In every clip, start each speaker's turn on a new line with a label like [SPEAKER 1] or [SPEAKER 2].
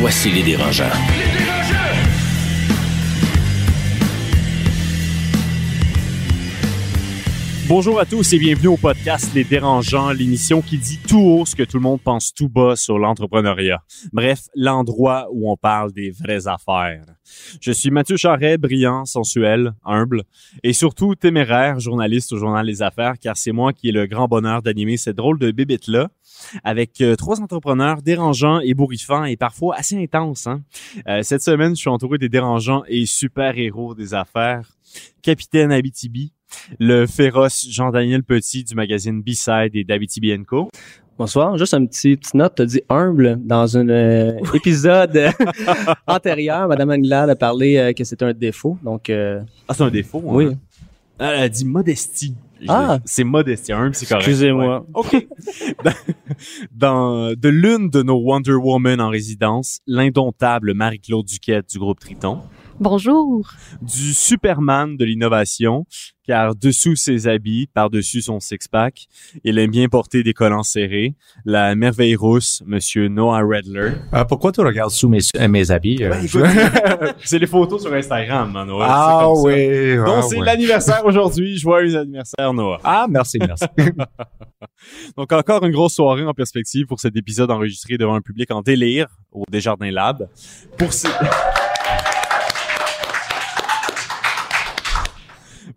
[SPEAKER 1] Voici les dérangeants.
[SPEAKER 2] Bonjour à tous et bienvenue au podcast Les Dérangeants, l'émission qui dit tout haut ce que tout le monde pense tout bas sur l'entrepreneuriat. Bref, l'endroit où on parle des vraies affaires. Je suis Mathieu Charret, brillant, sensuel, humble et surtout téméraire, journaliste au journal Les Affaires, car c'est moi qui ai le grand bonheur d'animer cette drôle de bébête-là avec euh, trois entrepreneurs dérangeants et bourrifants et parfois assez intenses. Hein? Euh, cette semaine, je suis entouré des dérangeants et super-héros des affaires. Capitaine Abitibi, le féroce Jean-Daniel Petit du magazine B-Side et d'Abitibi Co.
[SPEAKER 3] Bonsoir. Juste un petit petite note. Tu as dit humble dans un euh, épisode euh, antérieur. Madame Anglade a parlé euh, que c'était un défaut. Donc,
[SPEAKER 2] ah, c'est un défaut. Hein?
[SPEAKER 3] Oui.
[SPEAKER 2] Elle a dit modestie.
[SPEAKER 3] Ah.
[SPEAKER 2] C'est modestie. Humble, c'est correct.
[SPEAKER 3] Excusez-moi.
[SPEAKER 2] OK. dans, dans de l'une de nos Wonder Woman en résidence, l'indomptable Marie-Claude Duquette du groupe Triton.
[SPEAKER 4] Bonjour.
[SPEAKER 2] Du Superman de l'innovation, car dessous ses habits, par-dessus son six-pack, il aime bien porter des collants serrés. La merveille rousse, Monsieur Noah Redler.
[SPEAKER 5] Euh, pourquoi tu regardes sous mes, euh, mes habits? euh?
[SPEAKER 2] c'est les photos sur Instagram, hein, Noah.
[SPEAKER 5] ah
[SPEAKER 2] ça.
[SPEAKER 5] oui.
[SPEAKER 2] Donc,
[SPEAKER 5] ah,
[SPEAKER 2] c'est l'anniversaire aujourd'hui. Joyeux anniversaire, Noah.
[SPEAKER 5] Ah, merci, merci.
[SPEAKER 2] Donc, encore une grosse soirée en perspective pour cet épisode enregistré devant un public en délire au Desjardins Lab. Pour ce-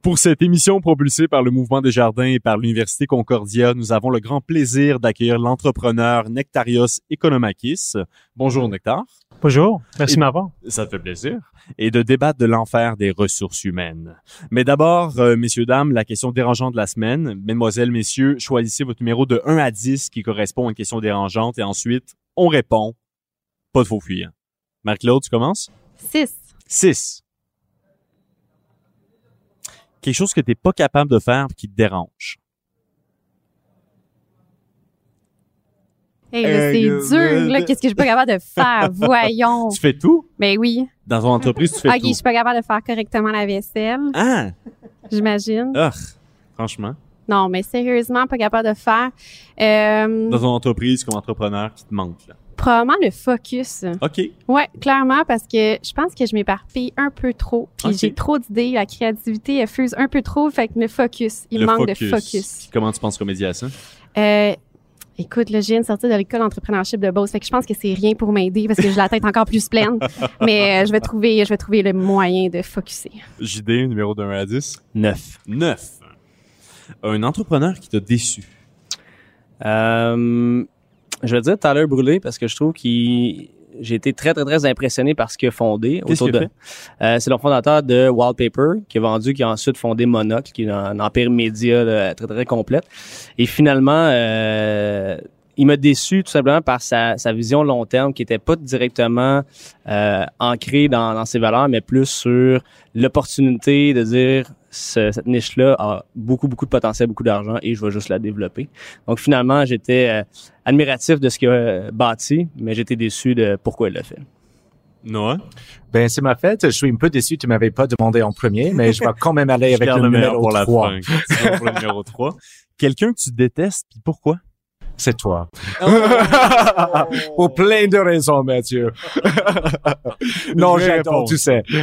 [SPEAKER 2] Pour cette émission propulsée par le Mouvement Desjardins et par l'Université Concordia, nous avons le grand plaisir d'accueillir l'entrepreneur Nectarios Economakis. Bonjour Nectar.
[SPEAKER 6] Bonjour, merci de m'avoir.
[SPEAKER 2] Ça te fait plaisir. Et de débattre de l'enfer des ressources humaines. Mais d'abord, euh, messieurs, dames, la question dérangeante de la semaine. Mesdemoiselles, messieurs, choisissez votre numéro de 1 à 10 qui correspond à une question dérangeante et ensuite, on répond. Pas de faux fuyants. Marc-Claude, tu commences?
[SPEAKER 4] 6.
[SPEAKER 2] 6. Quelque chose que t'es pas capable de faire et qui te dérange.
[SPEAKER 4] Hey, là,
[SPEAKER 2] Euh,
[SPEAKER 4] c'est dur, là. Qu'est-ce que je suis pas capable de faire? Voyons.
[SPEAKER 2] Tu fais tout?
[SPEAKER 4] Ben oui.
[SPEAKER 2] Dans ton entreprise, tu fais
[SPEAKER 4] Ok, je
[SPEAKER 2] tout.
[SPEAKER 4] suis pas capable de faire correctement la vaisselle,
[SPEAKER 2] Ah!
[SPEAKER 4] j'imagine.
[SPEAKER 2] Ah! Franchement.
[SPEAKER 4] Non, mais sérieusement, pas capable de faire. Euh,
[SPEAKER 2] Dans ton entreprise comme entrepreneur qui te manque, là.
[SPEAKER 4] Probablement le focus.
[SPEAKER 2] OK.
[SPEAKER 4] Ouais, clairement, parce que je pense que je m'éparpille un peu trop. Puis j'ai trop d'idées. La créativité, elle fuse un peu trop. Fait que le focus, il
[SPEAKER 2] Le
[SPEAKER 4] manque de focus.
[SPEAKER 2] Puis Comment tu penses remédier à ça?
[SPEAKER 4] Euh, écoute, là, je viens de sortir de l'école d'entrepreneurship de Beauce, fait que je pense que c'est rien pour m'aider parce que j'ai la tête encore plus pleine. Mais euh, je vais trouver, je vais trouver le moyen de focuser.
[SPEAKER 2] JD, numéro de 1 à 10.
[SPEAKER 3] neuf.
[SPEAKER 2] 9. Un entrepreneur qui t'a déçu.
[SPEAKER 3] Euh, je vais dire Tyler Brûlé parce que je trouve qu'il j'ai été très, très, très impressionné par ce qu'il a fondé. Autour de, Euh, c'est le fondateur de Wallpaper, qui a vendu, qui a ensuite fondé Monocle, qui est un, un empire média là, très, très complète. Et finalement, euh, il m'a déçu tout simplement par sa, sa vision long terme, qui était pas directement euh, ancrée dans, dans ses valeurs, mais plus sur l'opportunité de dire ce- cette niche-là a beaucoup, beaucoup de potentiel, beaucoup d'argent et je vais juste la développer. Donc finalement, j'étais euh, admiratif de ce qu'il a euh, bâti, mais j'étais déçu de pourquoi il l'a fait.
[SPEAKER 2] Noah?
[SPEAKER 5] Ben, c'est ma fête. Je suis un peu déçu. Tu m'avais pas demandé en premier, mais je vais quand même aller avec le
[SPEAKER 2] meilleur
[SPEAKER 5] numéro
[SPEAKER 2] pour la
[SPEAKER 5] 3.
[SPEAKER 2] fin. Tu vas pour le numéro 3. Quelqu'un que tu détestes, puis pourquoi?
[SPEAKER 5] C'est toi. Pour plein de raisons, Mathieu. non, j'adore, tu sais.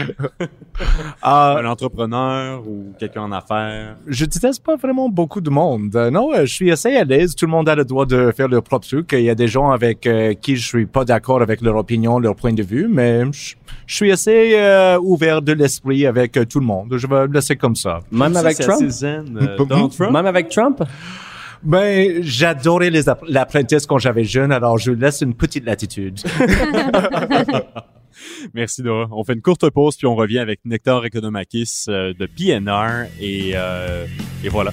[SPEAKER 2] Un
[SPEAKER 5] Euh,
[SPEAKER 2] entrepreneur ou quelqu'un en affaires?
[SPEAKER 5] je déteste pas vraiment beaucoup de monde. Euh, non, euh, je suis assez à l'aise. Tout le monde a le droit de faire leur propre truc. Il y a des gens avec euh, qui je suis pas d'accord avec leur opinion, leur point de vue, mais je, je suis assez euh, ouvert de l'esprit avec euh, tout le monde. Je vais le laisser comme ça.
[SPEAKER 3] Même
[SPEAKER 2] Ça,
[SPEAKER 3] avec
[SPEAKER 2] zen. Trump?
[SPEAKER 3] Même avec Trump?
[SPEAKER 5] Ben, j'adorais les app- l'apprentisse quand j'avais jeune, alors je laisse une petite latitude.
[SPEAKER 2] Merci Noah. On fait une courte pause puis on revient avec Nectar Economakis euh, de PNR et, euh, et voilà.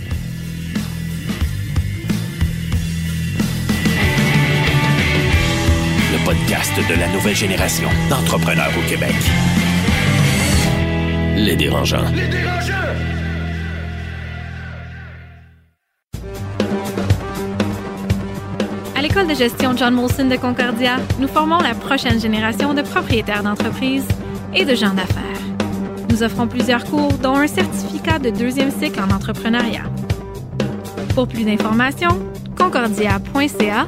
[SPEAKER 7] podcast de la nouvelle génération d'entrepreneurs au Québec. Les dérangeants. Les dérangeants!
[SPEAKER 6] À l'école de gestion John Molson de Concordia, nous formons la prochaine génération de propriétaires d'entreprises et de gens d'affaires. Nous offrons plusieurs cours, dont un certificat de deuxième cycle en entrepreneuriat. Pour plus d'informations, concordia.ca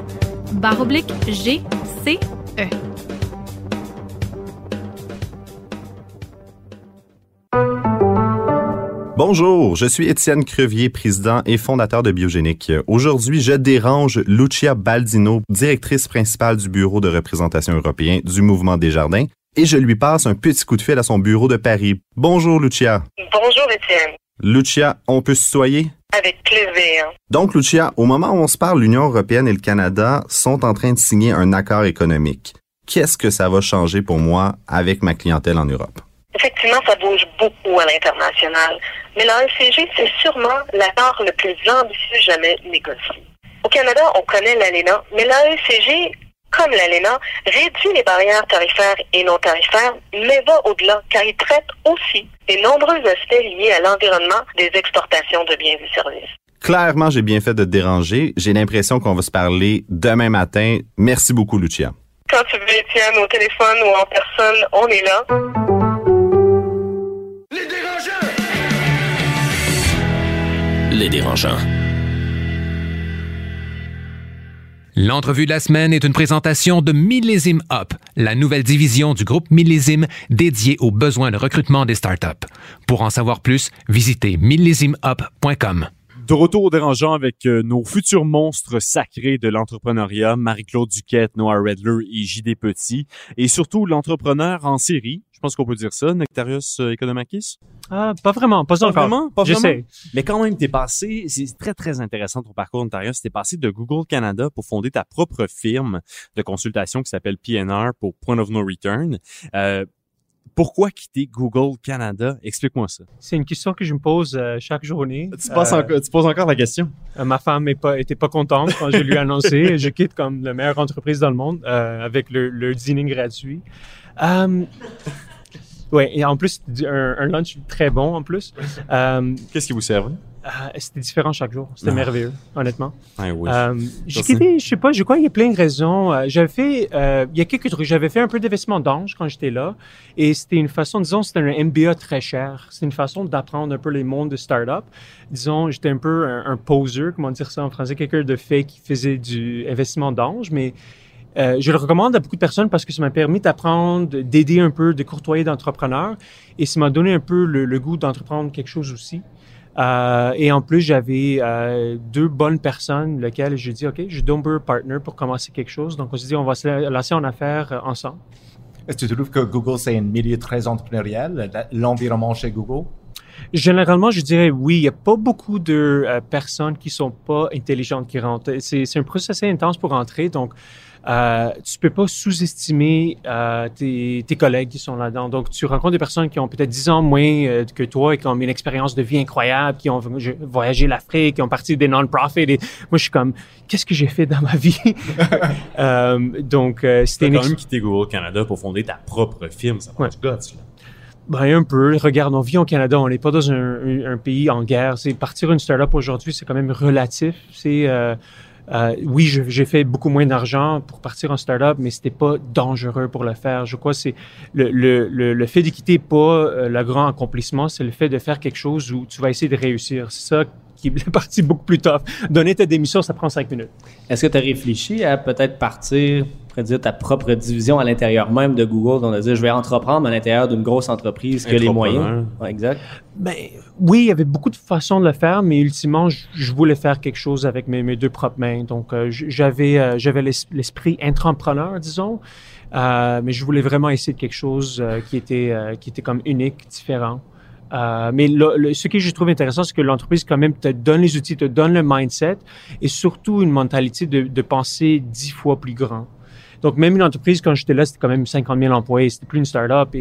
[SPEAKER 6] barre oblique GCE.
[SPEAKER 8] Bonjour, je suis Étienne Crevier, président et fondateur de Biogénique. Aujourd'hui, je dérange Lucia Baldino, directrice principale du Bureau de représentation européen du Mouvement des Jardins, et je lui passe un petit coup de fil à son bureau de Paris. Bonjour, Lucia.
[SPEAKER 9] Bonjour, Étienne.
[SPEAKER 8] Lucia, on peut se soyer?
[SPEAKER 9] Avec plaisir.
[SPEAKER 8] Donc, Lucia, au moment où on se parle, l'Union européenne et le Canada sont en train de signer un accord économique. Qu'est-ce que ça va changer pour moi avec ma clientèle en Europe?
[SPEAKER 9] Effectivement, ça bouge beaucoup à l'international. Mais l'AECG, c'est sûrement l'accord le plus ambitieux jamais négocié. Au Canada, on connaît l'ALENA, mais l'AECG comme l'ALENA, réduit les barrières tarifaires et non tarifaires, mais va au-delà, car il traite aussi des nombreux aspects liés à l'environnement des exportations de biens et services.
[SPEAKER 8] Clairement, j'ai bien fait de te déranger. J'ai l'impression qu'on va se parler demain matin. Merci beaucoup, Lucia.
[SPEAKER 9] Quand tu veux, Étienne, au téléphone ou en personne, on est là.
[SPEAKER 7] Les dérangeants.
[SPEAKER 10] L'entrevue de la semaine est une présentation de Millésime Up, la nouvelle division du groupe Millésime dédiée aux besoins de recrutement des startups. Pour en savoir plus, visitez millésimeup.com.
[SPEAKER 2] De retour au dérangeant avec euh, nos futurs monstres sacrés de l'entrepreneuriat, Marie-Claude Duquette, Noah Redler et JD Petit, et surtout l'entrepreneur en série, je pense qu'on peut dire ça, Nectarius euh, Economakis.
[SPEAKER 11] Ah, pas vraiment, pas, encore.
[SPEAKER 2] Vraiment, pas. Mais quand même, t'es passé, c'est très, très intéressant ton parcours, Nectarius. T'es passé de Google Canada pour fonder ta propre firme de consultation qui s'appelle PNR pour Point of No Return. Euh, pourquoi quitter Google Canada? Explique-moi ça.
[SPEAKER 11] C'est une question que je me pose euh, chaque journée.
[SPEAKER 2] Tu, passes
[SPEAKER 11] Euh,
[SPEAKER 2] encore, tu poses encore la question?
[SPEAKER 11] Euh, ma femme est pas, était pas contente quand je lui ai annoncé. je quitte comme la meilleure entreprise dans le monde avec le, le dîner gratuit. Euh, ouais, et en plus, un, un lunch très bon en plus. Euh,
[SPEAKER 2] Qu'est-ce qui vous servent?
[SPEAKER 11] euh, c'était différent chaque jour. C'était
[SPEAKER 2] Ah.
[SPEAKER 11] merveilleux, honnêtement.
[SPEAKER 2] Ah oui.
[SPEAKER 11] Euh, j'ai quitté, je sais pas, je crois qu'il y a plein de raisons. J'avais fait, euh, il y a quelques trucs. J'avais fait un peu d'investissement d'ange quand j'étais là, et c'était une façon, disons, c'était un MBA très cher. C'est une façon d'apprendre un peu les mondes de start-up. Disons, j'étais un peu un, un poser, comment dire ça en français, quelqu'un de fait qui faisait du investissement d'ange, mais euh, je le recommande à beaucoup de personnes parce que ça m'a permis d'apprendre, d'aider un peu, de courtoyer d'entrepreneurs, et ça m'a donné un peu le, le goût d'entreprendre quelque chose aussi. Euh, et en plus, j'avais euh, deux bonnes personnes, lesquelles j'ai dit, OK, j'ai Dumber Partner pour commencer quelque chose. Donc, on s'est dit, on va se lancer en affaires ensemble.
[SPEAKER 5] Est-ce que tu trouves que Google, c'est un milieu très entrepreneurial, l'environnement chez Google?
[SPEAKER 11] Généralement, je dirais oui. Il n'y a pas beaucoup de euh, personnes qui sont pas intelligentes qui rentrent. C'est, un processus assez intense pour rentrer. Donc, euh, tu peux pas sous-estimer euh, tes, tes collègues qui sont là-dedans. Donc, tu rencontres des personnes qui ont peut-être 10 ans moins euh, que toi et qui ont une expérience de vie incroyable, qui ont voyagé l'Afrique, qui ont parti des non-profits. Et moi, je suis comme, qu'est-ce que j'ai fait dans ma vie? Euh, donc, c'était une
[SPEAKER 2] quand même quitté Google Canada pour fonder ta propre firme. Ça prend
[SPEAKER 11] Ouais.
[SPEAKER 2] du guts, là.
[SPEAKER 11] Ben, un peu. Regarde, on vit au Canada, on n'est pas dans un, un- un pays en guerre. C'est partir une startup aujourd'hui, c'est quand même relatif. C'est euh, euh, oui, j'ai fait beaucoup moins d'argent pour partir en startup, mais c'était pas dangereux pour le faire. Je crois que c'est le, le fait de quitter pas euh, le grand accomplissement, c'est le fait de faire quelque chose où tu vas essayer de réussir. C'est ça qui est la partie beaucoup plus tough. Donner ta démission, ça prend cinq minutes.
[SPEAKER 3] Est-ce que tu as réfléchi à peut-être partir, on pourrait dire, ta propre division à l'intérieur même de Google? On a dit, je vais entreprendre à l'intérieur d'une grosse entreprise qui a les
[SPEAKER 2] Entrepreneur.
[SPEAKER 3] moyens. Ouais, exact.
[SPEAKER 11] Ben, oui, il y avait beaucoup de façons de le faire, mais ultimement, je, je voulais faire quelque chose avec mes, mes deux propres mains. Donc, euh, j'avais euh, j'avais l'es- l'esprit entrepreneur, disons, euh, mais je voulais vraiment essayer de quelque chose euh, qui était euh, qui était comme unique, différent. Euh, mais ce que je trouve intéressant, c'est que l'entreprise quand même te donne les outils, te donne le mindset et surtout une mentalité de, penser dix fois plus grand. Donc, même une entreprise, quand j'étais là, c'était quand même 50 000 employés, c'était plus une start-up.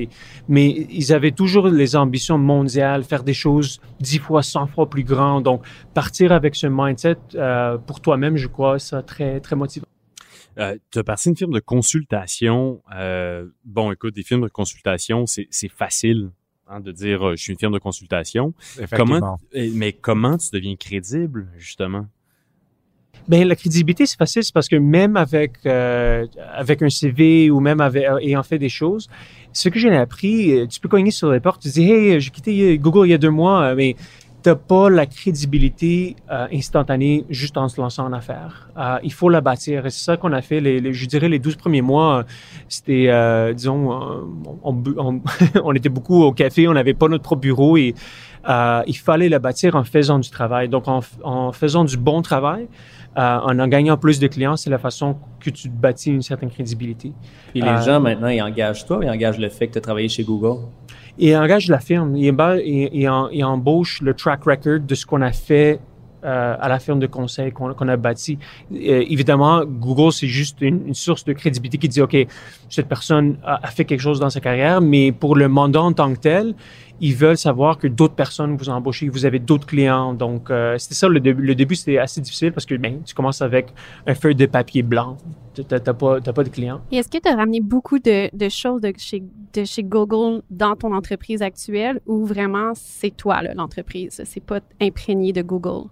[SPEAKER 11] Mais ils avaient toujours les ambitions mondiales, faire des choses dix fois, cent fois plus grandes. Donc, partir avec ce mindset, euh, pour toi-même, je crois, ça très, très motivant.
[SPEAKER 2] Euh, tu as parti d'une firme de consultation. Bon, écoute, des firmes de consultation, c'est facile hein, de dire euh, je suis une firme de consultation. Comment, eh, mais comment tu deviens crédible, justement?
[SPEAKER 11] Ben la crédibilité c'est facile, c'est parce que même avec euh, avec un CV ou même avec euh, ayant fait des choses, ce que j'ai appris, euh, tu peux cogner sur les portes, tu dis hey j'ai quitté Google il y a deux mois, euh, mais t'as pas la crédibilité euh, instantanée juste en se lançant en affaires. Euh, il faut la bâtir. Et c'est ça qu'on a fait. Les, les- je dirais les 12 premiers mois, euh, c'était, euh, disons, on, bu- on, on était beaucoup au café, on n'avait pas notre propre bureau et il fallait la bâtir en faisant du travail. Donc, en, faisant du bon travail, en en gagnant plus de clients, c'est la façon que tu bâtis une certaine crédibilité.
[SPEAKER 12] Puis les gens, maintenant, ils engagent toi ou ils engagent le fait que tu as travaillé chez Google?
[SPEAKER 11] Et engage la firme. Il, embauche le track record de ce qu'on a fait euh, à la firme de conseil qu'on a bâti. Euh, évidemment, Google, c'est juste une, une source de crédibilité qui dit, OK, cette personne a, a fait quelque chose dans sa carrière, mais pour le mandat en tant que tel, ils veulent savoir que d'autres personnes vous ont embauché, que vous avez d'autres clients. Donc, euh, c'était ça le début. Le début, c'était assez difficile parce que ben, tu commences avec un feuille de papier blanc. T'as t'as pas, pas de clients.
[SPEAKER 4] Et est-ce que tu as ramené beaucoup de, de choses de chez, de chez Google dans ton entreprise actuelle ou vraiment c'est toi, l'entreprise? C'est pas imprégné de Google?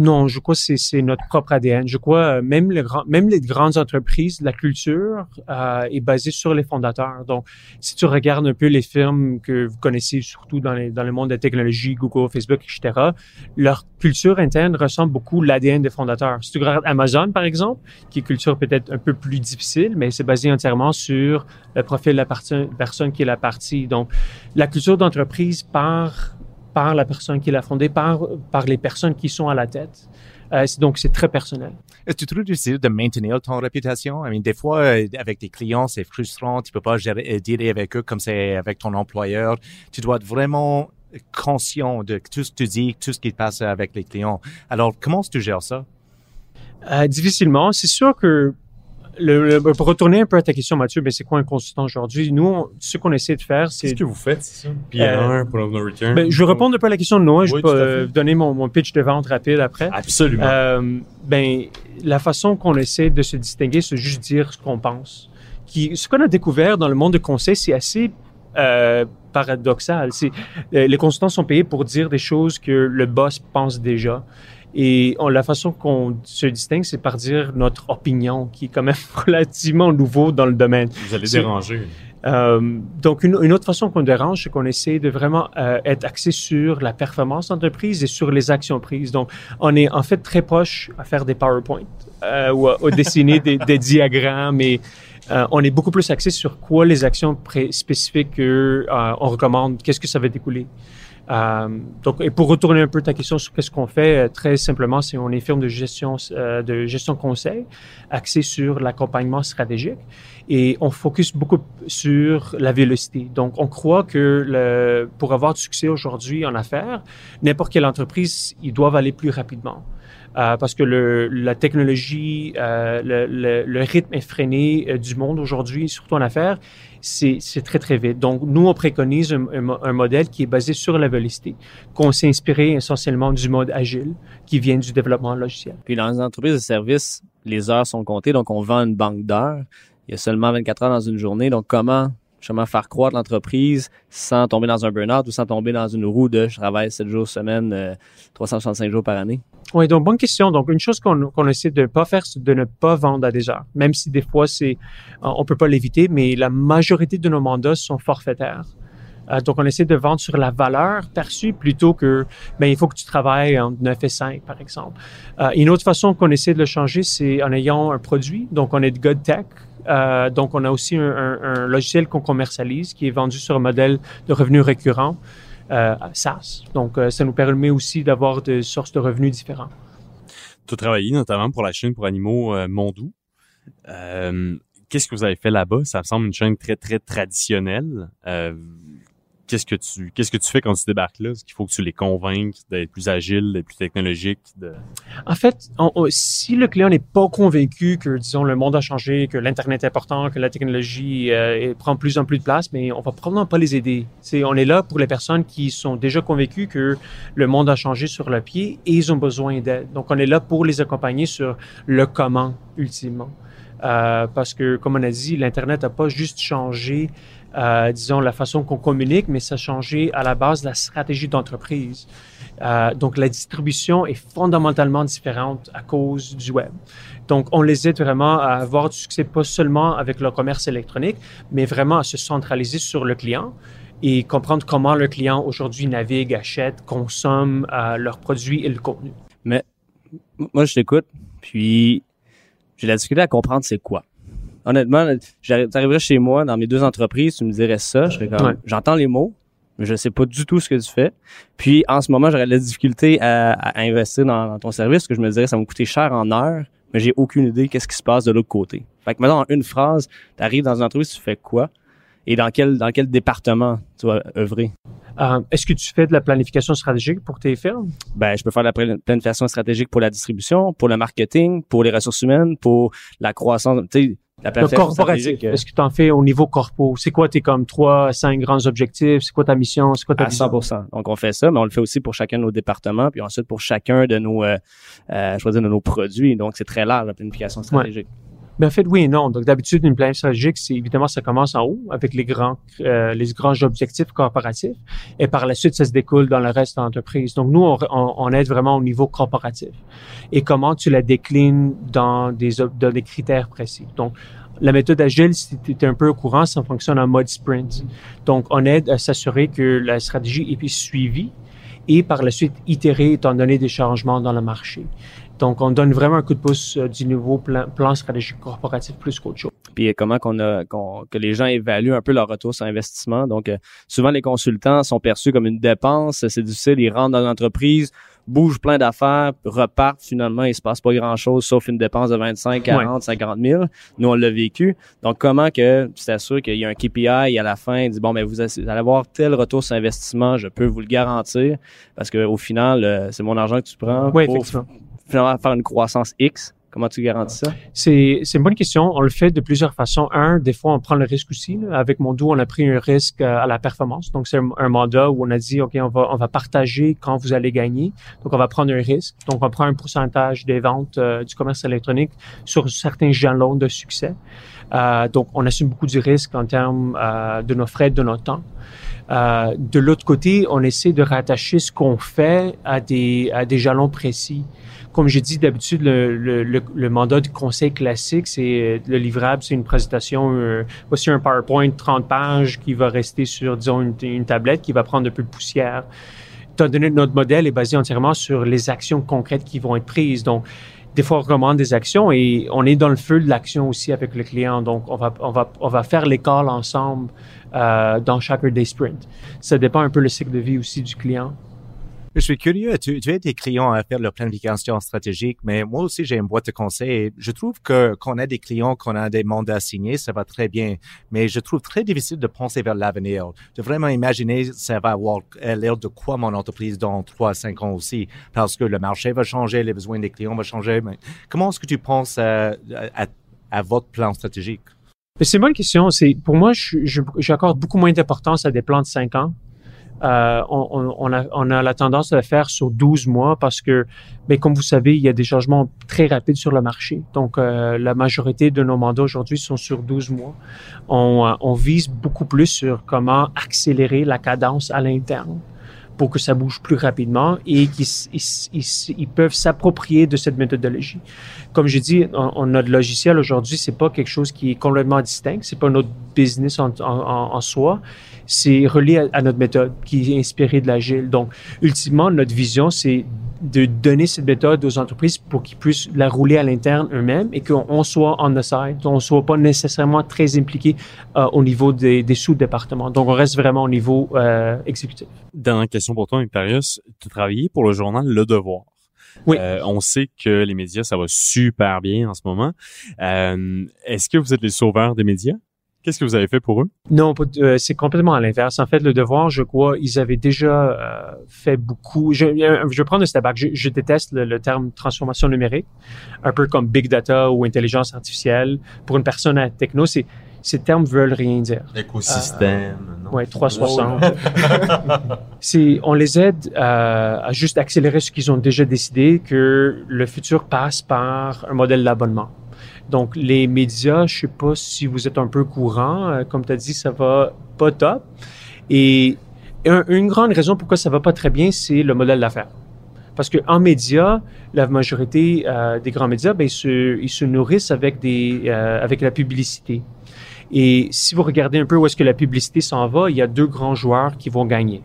[SPEAKER 11] Non, je crois que c'est- notre propre ADN. Je crois euh, même les même les grandes entreprises, la culture euh, est basée sur les fondateurs. Donc, si tu regardes un peu les firmes que vous connaissez, surtout dans, les, dans le monde de la technologie, Google, Facebook, etc., leur culture interne ressemble beaucoup à l'ADN des fondateurs. Si tu regardes Amazon, par exemple, qui est culture peut-être un peu plus difficile, mais c'est basé entièrement sur le profil de la personne qui est la partie. Donc, la culture d'entreprise part par la personne qui l'a fondée, par, par les personnes qui sont à la tête. Euh, donc, c'est très personnel.
[SPEAKER 5] Est-ce que tu trouves difficile de maintenir ton réputation? I mean, des fois, euh, avec tes clients, c'est frustrant. Tu peux pas gérer, euh, dealer avec eux comme c'est avec ton employeur. Tu dois être vraiment conscient de tout ce que tu dis, tout ce qui passe avec les clients. Alors, comment est-ce que tu gères ça?
[SPEAKER 11] Euh, difficilement. C'est sûr que le, le- pour retourner un peu à ta question, Mathieu, ben c'est quoi un consultant aujourd'hui? Nous, on- ce qu'on essaie de faire, c'est
[SPEAKER 2] Qu'est-ce que vous faites, c'est ça? PR,
[SPEAKER 11] Euh,
[SPEAKER 2] of No Return?
[SPEAKER 11] Ben, je vais répondre un peu à la question de Noah. Je
[SPEAKER 2] Oui, à
[SPEAKER 11] euh, donner mon, mon pitch de vente rapide après.
[SPEAKER 2] Absolument.
[SPEAKER 11] Euh, ben, la façon qu'on essaie de se distinguer, c'est juste dire ce qu'on pense. Qui, ce qu'on a découvert dans le monde de conseil, c'est assez euh, paradoxal. C'est, euh, les consultants sont payés pour dire des choses que le boss pense déjà. Et on- la façon qu'on se distingue, c'est par dire notre opinion, qui est quand même relativement nouveau dans le domaine.
[SPEAKER 2] vous allez déranger.
[SPEAKER 11] Euh, donc, une, une autre façon qu'on dérange, c'est qu'on essaie de vraiment euh, être axé sur la performance d'entreprise et sur les actions prises. Donc, on est en fait très proche à faire des PowerPoint euh, ou à, à dessiner des, des diagrammes et euh, on est beaucoup plus axé sur quoi les actions spécifiques que euh, on recommande, qu'est-ce que ça va découler. Euh, donc, et pour retourner un peu ta question sur qu'est-ce qu'on fait, euh, très simplement, c'est on est firme de gestion euh, de gestion conseil, axé sur l'accompagnement stratégique et on focus beaucoup sur la vélocité. Donc, on croit que le, pour avoir du succès aujourd'hui en affaires, n'importe quelle entreprise, ils doivent aller plus rapidement. Euh, parce que le, la technologie, euh, le, le, le rythme effréné euh, du monde aujourd'hui, surtout en affaires, c'est très, très vite. Donc, nous, on préconise un, un, un modèle qui est basé sur la vélocité, qu'on s'est inspiré essentiellement du mode agile qui vient du développement logiciel.
[SPEAKER 12] Puis dans les entreprises de services, les heures sont comptées, donc on vend une banque d'heures. Il y a seulement 24 heures dans une journée, donc comment justement faire croître l'entreprise sans tomber dans un burn-out ou sans tomber dans une roue de je travaille 7 jours semaine, euh, 365 jours par année?
[SPEAKER 11] Oui, donc bonne question. Donc une chose qu'on essaie de ne pas faire, c'est de ne pas vendre à des heures, même si des fois c'est on peut pas l'éviter, mais la majorité de nos mandats sont forfaitaires. Euh, donc on essaie de vendre sur la valeur perçue plutôt que ben il faut que tu travailles entre 9 et 5 par exemple. Euh, une autre façon qu'on essaie de le changer, c'est en ayant un produit. Donc on est de God Tech. Euh, donc on a aussi un, logiciel qu'on commercialise qui est vendu sur un modèle de revenus récurrents. Euh, SaaS. Donc, euh, ça nous permet aussi d'avoir des sources de revenus différents.
[SPEAKER 2] Tu as travaillé notamment pour la chaîne pour animaux Mondou. Qu'est-ce que vous avez fait là-bas? Ça me semble une chaîne très, très traditionnelle. Qu'est-ce que tu qu'est-ce que tu fais quand tu débarques là? Est-ce qu'il faut que tu les convainques d'être plus agiles, d'être plus technologiques?
[SPEAKER 11] En fait, si le client n'est pas convaincu que, disons, le monde a changé, que l'Internet est important, que la technologie euh, prend plus en plus de place, mais on va probablement pas les aider. C'est, on est là pour les personnes qui sont déjà convaincues que le monde a changé sur le pied et ils ont besoin d'aide. Donc, on est là pour les accompagner sur le comment, ultimement. Euh, parce que, comme on a dit, l'Internet n'a pas juste changé, euh, disons, la façon qu'on communique, mais ça a changé à la base la stratégie d'entreprise. Euh, donc, la distribution est fondamentalement différente à cause du web. Donc, on les aide vraiment à avoir du succès, pas seulement avec leur commerce électronique, mais vraiment à se centraliser sur le client et comprendre comment le client aujourd'hui navigue, achète, consomme euh, leurs produits et le contenu.
[SPEAKER 3] Mais moi, je t'écoute, puis j'ai la difficulté à comprendre c'est quoi. Honnêtement, j'arriverais chez moi, dans mes deux entreprises, tu me dirais ça, je serais comme, j'entends les mots, mais je sais pas du tout ce que tu fais. Puis, en ce moment, j'aurais de la difficulté à, investir dans, ton service, parce que je me dirais, ça va me coûter cher en heure, mais j'ai aucune idée qu'est-ce qui se passe de l'autre côté. Fait que maintenant, en une phrase, tu arrives dans une entreprise, tu fais quoi? Et dans quel, dans quel département tu vas œuvrer?
[SPEAKER 11] Euh, est-ce que tu fais de la planification stratégique pour tes firmes?
[SPEAKER 3] Ben, je peux faire de la planification stratégique pour la distribution, pour le marketing, pour les ressources humaines, pour la croissance. Tu sais, la
[SPEAKER 11] planification corporatif. Est-ce que tu en fais au niveau corpo? C'est quoi tes comme trois, cinq grands objectifs? C'est quoi ta mission? C'est quoi ta
[SPEAKER 3] à 100%. Donc, on fait ça, mais on le fait aussi pour chacun de nos départements, puis ensuite pour chacun de nos, euh, euh je dire, de nos produits. Donc, c'est très large, la planification stratégique.
[SPEAKER 11] Mais en fait, oui et non. Donc, d'habitude, une planète stratégique, c'est évidemment, ça commence en haut avec les grands, euh, les grands objectifs corporatifs, et par la suite, ça se découle dans le reste de l'entreprise. Donc, nous, on, on, aide vraiment au niveau corporatif. Et comment tu la déclines dans des, dans des critères précis. Donc, la méthode agile, si tu es un peu au courant, ça fonctionne en mode sprint. Donc, on aide à s'assurer que la stratégie est suivie et par la suite itérer étant donné des changements dans le marché. Donc, on donne vraiment un coup de pouce euh, du nouveau plan, plan, stratégique corporatif plus qu'autre chose.
[SPEAKER 3] Puis comment qu'on a que les gens évaluent un peu leur retour sur investissement. Donc, euh, souvent les consultants sont perçus comme une dépense, c'est difficile, ils rentrent dans l'entreprise, bougent plein d'affaires, repartent finalement, il se passe pas grand-chose sauf une dépense de 25, 40, 50 000. Nous, on l'a vécu. Donc, comment que tu t'assures qu'il y a un KPI à la fin, dit bon, mais vous allez avoir tel retour sur investissement, je peux vous le garantir, parce que au final, euh, c'est mon argent que tu prends
[SPEAKER 11] oui, pour
[SPEAKER 3] finalement faire une croissance X? Comment tu garantis ça?
[SPEAKER 11] C'est, une bonne question. On le fait de plusieurs façons. Un, des fois, on prend le risque aussi. Avec mon on a pris un risque euh, à la performance. Donc, c'est un, mandat où on a dit, OK, on va, on va partager quand vous allez gagner. Donc, on va prendre un risque. Donc, on prend un pourcentage des ventes euh, du commerce électronique sur certains jalons de succès. Euh, donc, on assume beaucoup du risque en termes de nos frais, de notre temps. De l'autre côté, on essaie de rattacher ce qu'on fait à des, à des jalons précis. Comme j'ai dit d'habitude, le, le, le, mandat du conseil classique, c'est le livrable, c'est une présentation, euh, voici un PowerPoint 30 pages qui va rester sur, disons, une, tablette qui va prendre un peu de poussière. Étant donné que notre modèle est basé entièrement sur les actions concrètes qui vont être prises. Donc, des fois, on recommande des actions et on est dans le feu de l'action aussi avec le client. Donc, on va, on va, on va faire l'école ensemble euh, dans chaque des sprints. Ça dépend un peu le cycle de vie aussi du client.
[SPEAKER 5] Je suis curieux. Tu, tu as des clients à faire leur planification stratégique, mais moi aussi, j'ai une boîte de conseils. Je trouve que qu'on a des clients, qu'on a des mandats signés, ça va très bien. Mais je trouve très difficile de penser vers l'avenir, de vraiment imaginer ça va avoir l'air de quoi mon entreprise dans trois, cinq ans aussi, parce que le marché va changer, les besoins des clients vont changer. Comment est-ce que tu penses à, à, à votre plan stratégique?
[SPEAKER 11] C'est une bonne question. Pour moi, j'accorde beaucoup moins d'importance à des plans de cinq ans euh, on, on, a, on, a, la tendance de le faire sur 12 mois parce que, mais ben, comme vous savez, il y a des changements très rapides sur le marché. Donc, euh, la majorité de nos mandats aujourd'hui sont sur 12 mois. On, euh, on vise beaucoup plus sur comment accélérer la cadence à l'interne pour que ça bouge plus rapidement et qu'ils ils, ils, peuvent s'approprier de cette méthodologie. Comme j'ai dit, on, notre logiciel aujourd'hui, c'est pas quelque chose qui est complètement distinct, c'est pas notre business en, en, en soi, c'est relié à, notre méthode qui est inspirée de l'agile. Donc, ultimement, notre vision, c'est de donner cette méthode aux entreprises pour qu'ils puissent la rouler à l'interne eux-mêmes et qu'on soit on the side, on soit pas nécessairement très impliqué euh, au niveau des, des sous-départements. Donc, on reste vraiment au niveau euh, exécutif.
[SPEAKER 2] Dans question pour toi, Imperius, tu travaillé pour le journal Le Devoir.
[SPEAKER 11] Oui.
[SPEAKER 2] Euh, on sait que les médias, ça va super bien en ce moment. Euh, Est-ce que vous êtes les sauveurs des médias? Qu'est-ce que vous avez fait pour eux?
[SPEAKER 11] Non, euh, c'est complètement à l'inverse. En fait, le devoir, je crois, ils avaient déjà euh, fait beaucoup. Je, je vais prendre un step back. Je, déteste le, terme transformation numérique, un peu comme big data ou intelligence artificielle. Pour une personne à techno, c'est ces termes veulent rien dire.
[SPEAKER 8] Écosystème.
[SPEAKER 11] Euh, ouais, 360. c'est, on les aide à, à juste accélérer ce qu'ils ont déjà décidé, que le futur passe par un modèle d'abonnement. Donc, les médias, je sais pas si vous êtes un peu courant. Euh, comme tu as dit, ça va pas top. Et un- une grande raison pourquoi ça va pas très bien, c'est le modèle d'affaires. Parce qu'en médias, la majorité euh, des grands médias, ben, ils, se, ils se nourrissent avec, des, euh, avec la publicité. Et si vous regardez un peu où est-ce que la publicité s'en va, il y a deux grands joueurs qui vont gagner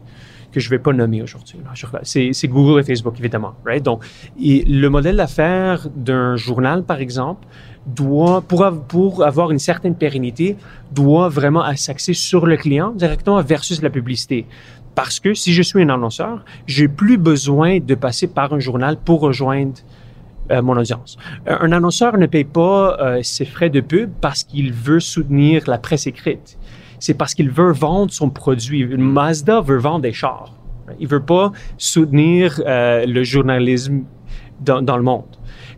[SPEAKER 11] que je vais pas nommer aujourd'hui. C'est Google et Facebook, évidemment. Right? Donc, le modèle d'affaires d'un journal, par exemple, doit, pour, pour avoir une certaine pérennité, doit vraiment s'axer sur le client directement versus la publicité. Parce que si je suis un annonceur, j'ai plus besoin de passer par un journal pour rejoindre euh, mon audience. Un, annonceur ne paye pas euh, ses frais de pub parce qu'il veut soutenir la presse écrite. C'est parce qu'il veut vendre son produit. Mazda veut vendre des chars. Il veut pas soutenir euh, le journalisme dans le monde.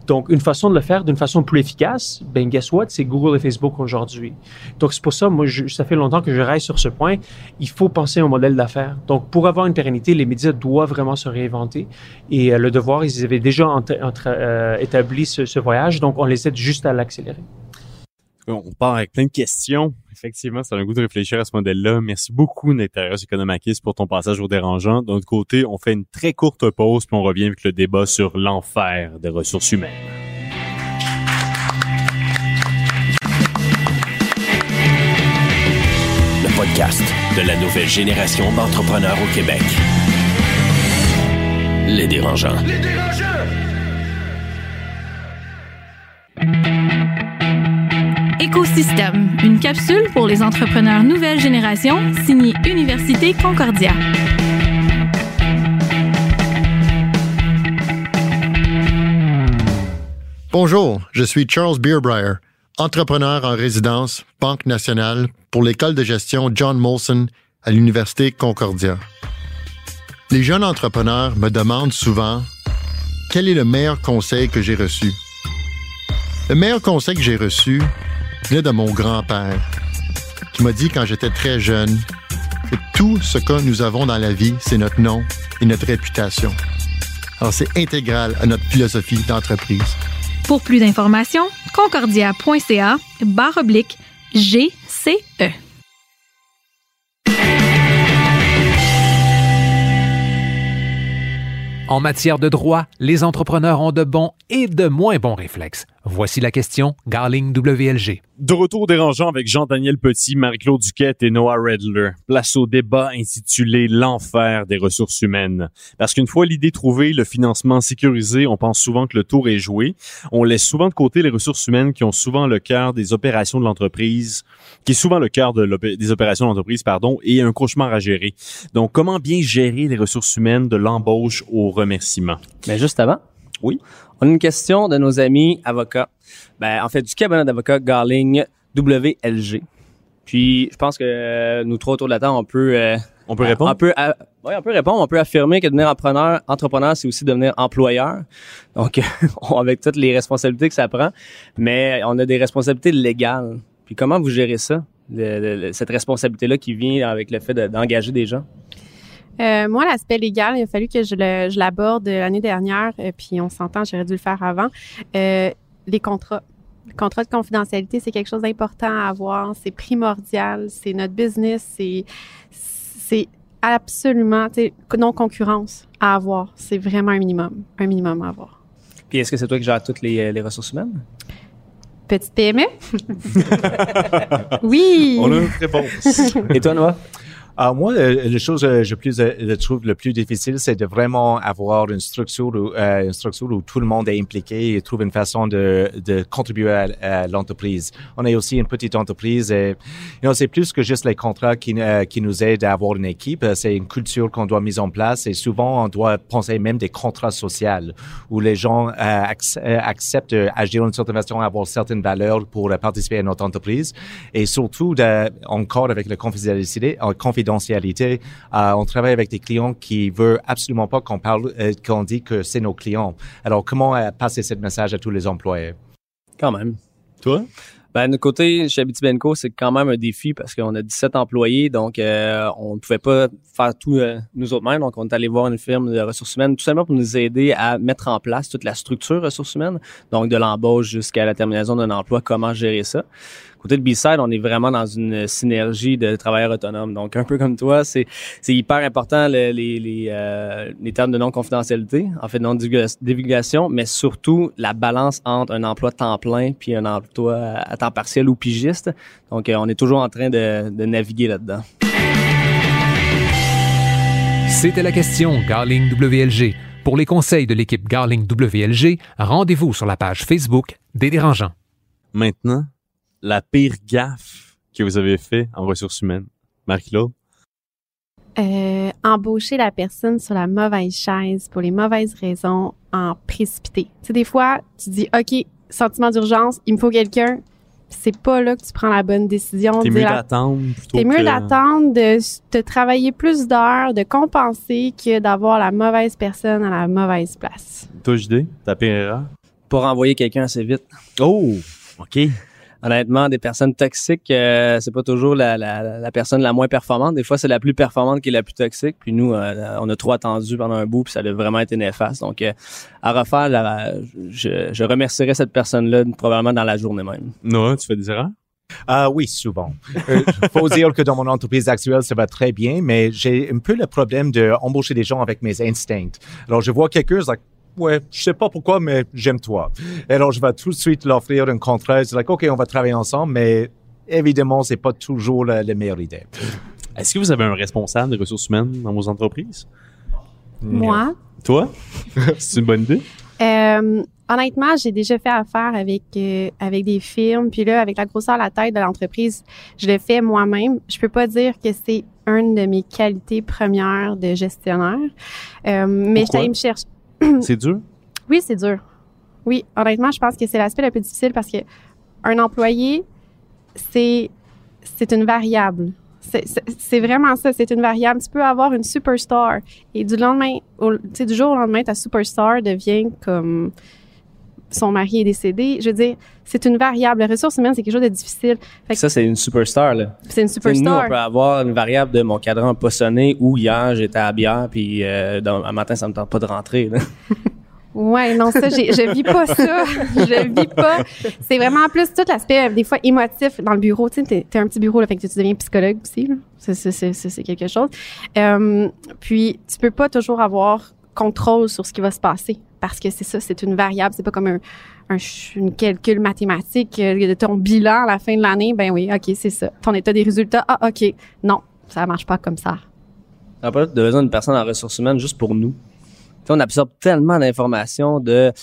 [SPEAKER 11] Donc, une façon de le faire d'une façon plus efficace, ben, guess what? C'est Google et Facebook aujourd'hui. Donc, c'est pour ça, moi, ça fait longtemps que je reste sur ce point. Il faut penser au modèle d'affaires. Donc, pour avoir une pérennité, les médias doivent vraiment se réinventer. Et euh, le devoir, ils avaient déjà euh, établi ce voyage. Donc, on les aide juste à l'accélérer.
[SPEAKER 2] On part avec plein de questions. Effectivement, ça a un goût de réfléchir à ce modèle-là. Merci beaucoup, Nectarios Economakis, pour ton passage au dérangeant. D'un autre côté, on fait une très courte pause, puis on revient avec le débat sur l'enfer des ressources humaines.
[SPEAKER 1] Le podcast de la nouvelle génération d'entrepreneurs au Québec. Les dérangeants.
[SPEAKER 6] Écosystème, une capsule pour les entrepreneurs nouvelle génération, signée Université Concordia.
[SPEAKER 13] Bonjour, je suis Charles Beerbrier, entrepreneur en résidence, Banque nationale, pour l'école de gestion John Molson à l'Université Concordia. Les jeunes entrepreneurs me demandent souvent quel est le meilleur conseil que j'ai reçu? Le meilleur conseil que j'ai reçu venait de mon grand-père, qui m'a dit quand j'étais très jeune que tout ce que nous avons dans la vie, c'est notre nom et notre réputation. Alors c'est intégral à notre philosophie d'entreprise.
[SPEAKER 6] Pour plus d'informations, concordia.ca barre oblique GCE.
[SPEAKER 10] En matière de droit, les entrepreneurs ont de bons et de moins bons réflexes. Voici la question Garling WLG.
[SPEAKER 2] De retour dérangeant avec Jean-Daniel Petit, Marie-Claude Duquette et Noah Redler. Place au débat intitulé L'enfer des ressources humaines. Parce qu'une fois l'idée trouvée, le financement sécurisé, on pense souvent que le tour est joué. On laisse souvent de côté les ressources humaines qui ont souvent le cœur des opérations de l'entreprise, qui est souvent le cœur de des opérations de l'entreprise, pardon, et un cauchemar à gérer. Donc, comment bien gérer les ressources humaines de l'embauche au remerciement?
[SPEAKER 3] Mais juste avant.
[SPEAKER 2] Oui.
[SPEAKER 3] On a une question de nos amis avocats. Ben, en fait, du cabinet d'avocats Garling WLG. Puis, je pense que euh, nous trois autour de la table, on peut... euh,
[SPEAKER 2] On peut répondre?
[SPEAKER 3] On peut, euh, ouais, on peut répondre. On peut affirmer que devenir entrepreneur, entrepreneur, c'est aussi devenir employeur. Donc, on- avec toutes les responsabilités que ça prend. Mais on a des responsabilités légales. Puis, comment vous gérez ça? le- le- cette responsabilité-là qui vient avec le fait de- d'engager des gens?
[SPEAKER 4] Euh, moi, l'aspect légal, il a fallu que je le- je l'aborde l'année dernière, euh, puis on s'entend, j'aurais dû le faire avant. Euh, les contrats. Le contrat de confidentialité, c'est quelque chose d'important à avoir, c'est primordial, c'est notre business, c'est c'est absolument, tu sais, non concurrence à avoir. C'est vraiment un minimum, un minimum à avoir.
[SPEAKER 3] Puis, est-ce que c'est toi qui gères toutes les, les ressources humaines?
[SPEAKER 4] Petite PME? oui!
[SPEAKER 5] On a une réponse.
[SPEAKER 3] Et toi, Noah?
[SPEAKER 5] Moi, euh, la chose que je, plus, euh, je trouve le plus difficile, c'est de vraiment avoir une structure, où, euh, une structure où tout le monde est impliqué et trouve une façon de, de contribuer à, à l'entreprise. On est aussi une petite entreprise et you c'est plus que juste les contrats qui, euh, qui nous aident à avoir une équipe. Euh, C'est une culture qu'on doit mettre en place et souvent on doit penser même des contrats sociaux où les gens euh, ac- euh, acceptent d'agir d'une certaine façon, avoir certaines valeurs pour euh, participer à notre entreprise et surtout de, encore avec la confidentialité, en confidentialité, euh, on travaille avec des clients qui veulent absolument pas qu'on parle, euh, qu'on dit que c'est nos clients. Alors comment euh, passer ce message à tous les employés?
[SPEAKER 3] Quand même.
[SPEAKER 2] Toi?
[SPEAKER 3] Ben, de notre côté, chez Abitibenco, c'est quand même un défi parce qu'on a 17 employés, donc euh, on ne pouvait pas faire tout euh, nous autres mêmes. Donc, on est allé voir une firme de ressources humaines tout simplement pour nous aider à mettre en place toute la structure ressources humaines, donc de l'embauche jusqu'à la terminaison d'un emploi, comment gérer ça. Côté de B-Side, on est vraiment dans une synergie de travailleurs autonomes. Donc, un peu comme toi, c'est hyper important le- les, les, euh, les termes de non-confidentialité, en fait, non-divulgation, mais surtout la balance entre un emploi temps plein puis un emploi à temps partiel ou pigiste. Donc, euh, on est toujours en train de, de naviguer là-dedans.
[SPEAKER 10] C'était la question Garling WLG. Pour les conseils de l'équipe Garling WLG, rendez-vous sur la page Facebook des dérangeants.
[SPEAKER 2] Maintenant, la pire gaffe que vous avez fait en ressources humaines. Marie-Claude?
[SPEAKER 4] Euh, embaucher la personne sur la mauvaise chaise pour les mauvaises raisons en précipité. Tu sais, des fois, tu dis, OK, sentiment d'urgence, il me faut quelqu'un. C'est pas là que tu prends la bonne décision.
[SPEAKER 2] T'es mieux d'attendre plutôt
[SPEAKER 4] T'es mieux
[SPEAKER 2] que-
[SPEAKER 4] d'attendre, de, de travailler plus d'heures, de compenser que d'avoir la mauvaise personne à la mauvaise place.
[SPEAKER 2] Toi, JD, ta pire erreur?
[SPEAKER 3] Pour envoyer quelqu'un assez vite.
[SPEAKER 2] Oh, OK.
[SPEAKER 3] Honnêtement, des personnes toxiques, euh, c'est pas toujours la, la, la personne la moins performante. Des fois, c'est la plus performante qui est la plus toxique. Puis nous, euh, on a trop attendu pendant un bout, puis ça a vraiment été néfaste. Donc, euh, à refaire, je, je remercierais cette personne-là probablement dans la journée même.
[SPEAKER 2] Noah, tu fais des erreurs?
[SPEAKER 5] Ah oui, souvent. Euh, faut dire que dans mon entreprise actuelle, ça va très bien, mais j'ai un peu le problème d'embaucher des gens avec mes instincts. Alors, je vois quelqu'un, ouais, je sais pas pourquoi, mais j'aime toi. Alors, je vais tout de suite l'offrir un contrat. C'est like, OK, on va travailler ensemble, mais évidemment, c'est pas toujours la, la meilleure idée.
[SPEAKER 2] Est-ce que vous avez un responsable des ressources humaines dans vos entreprises?
[SPEAKER 4] Moi,
[SPEAKER 2] Toi? C'est une bonne idée?
[SPEAKER 4] Euh, honnêtement, j'ai déjà fait affaire avec euh, avec des firmes, puis là, avec la grosseur, la taille de l'entreprise, je le fais moi-même. Je peux pas dire que c'est une de mes qualités premières de gestionnaire, Euh, mais je
[SPEAKER 2] Pourquoi?
[SPEAKER 4] allée me chercher.
[SPEAKER 2] C'est dur?
[SPEAKER 4] Oui, c'est dur. Oui, honnêtement, je pense que c'est l'aspect le plus difficile parce que un employé, c'est une variable. C'est- vraiment ça, c'est une variable. Tu peux avoir une superstar et du lendemain, au, du jour au lendemain, ta superstar devient comme son mari est décédé. Je veux dire, c'est une variable. La ressource humaine, c'est quelque chose de difficile. Fait que
[SPEAKER 3] Ça, c'est une superstar, là.
[SPEAKER 4] c'est une
[SPEAKER 3] sais, Nous,
[SPEAKER 4] superstar.
[SPEAKER 3] on peut avoir une variable de mon cadran pas sonné ou hier, j'étais à bière, puis euh, dans- un matin, ça me tente pas de rentrer. là.
[SPEAKER 4] Ouais, non, ça, je vis pas ça. je vis pas. C'est vraiment plus tout l'aspect, euh, des fois, émotif dans le bureau. Tu sais, t'es, un petit bureau, là, fait que tu deviens psychologue aussi, là. C'est quelque chose. Euh, puis, tu peux pas toujours avoir contrôle sur ce qui va se passer parce que c'est ça, c'est une variable. C'est pas comme un, un une calcul mathématique euh, de ton bilan à la fin de l'année. Ben oui, OK, c'est ça. Ton état des résultats, ah, OK. Non, ça marche pas comme ça.
[SPEAKER 3] On n'a pas besoin d'une personne en ressources humaines juste pour nous. On absorbe tellement d'informations de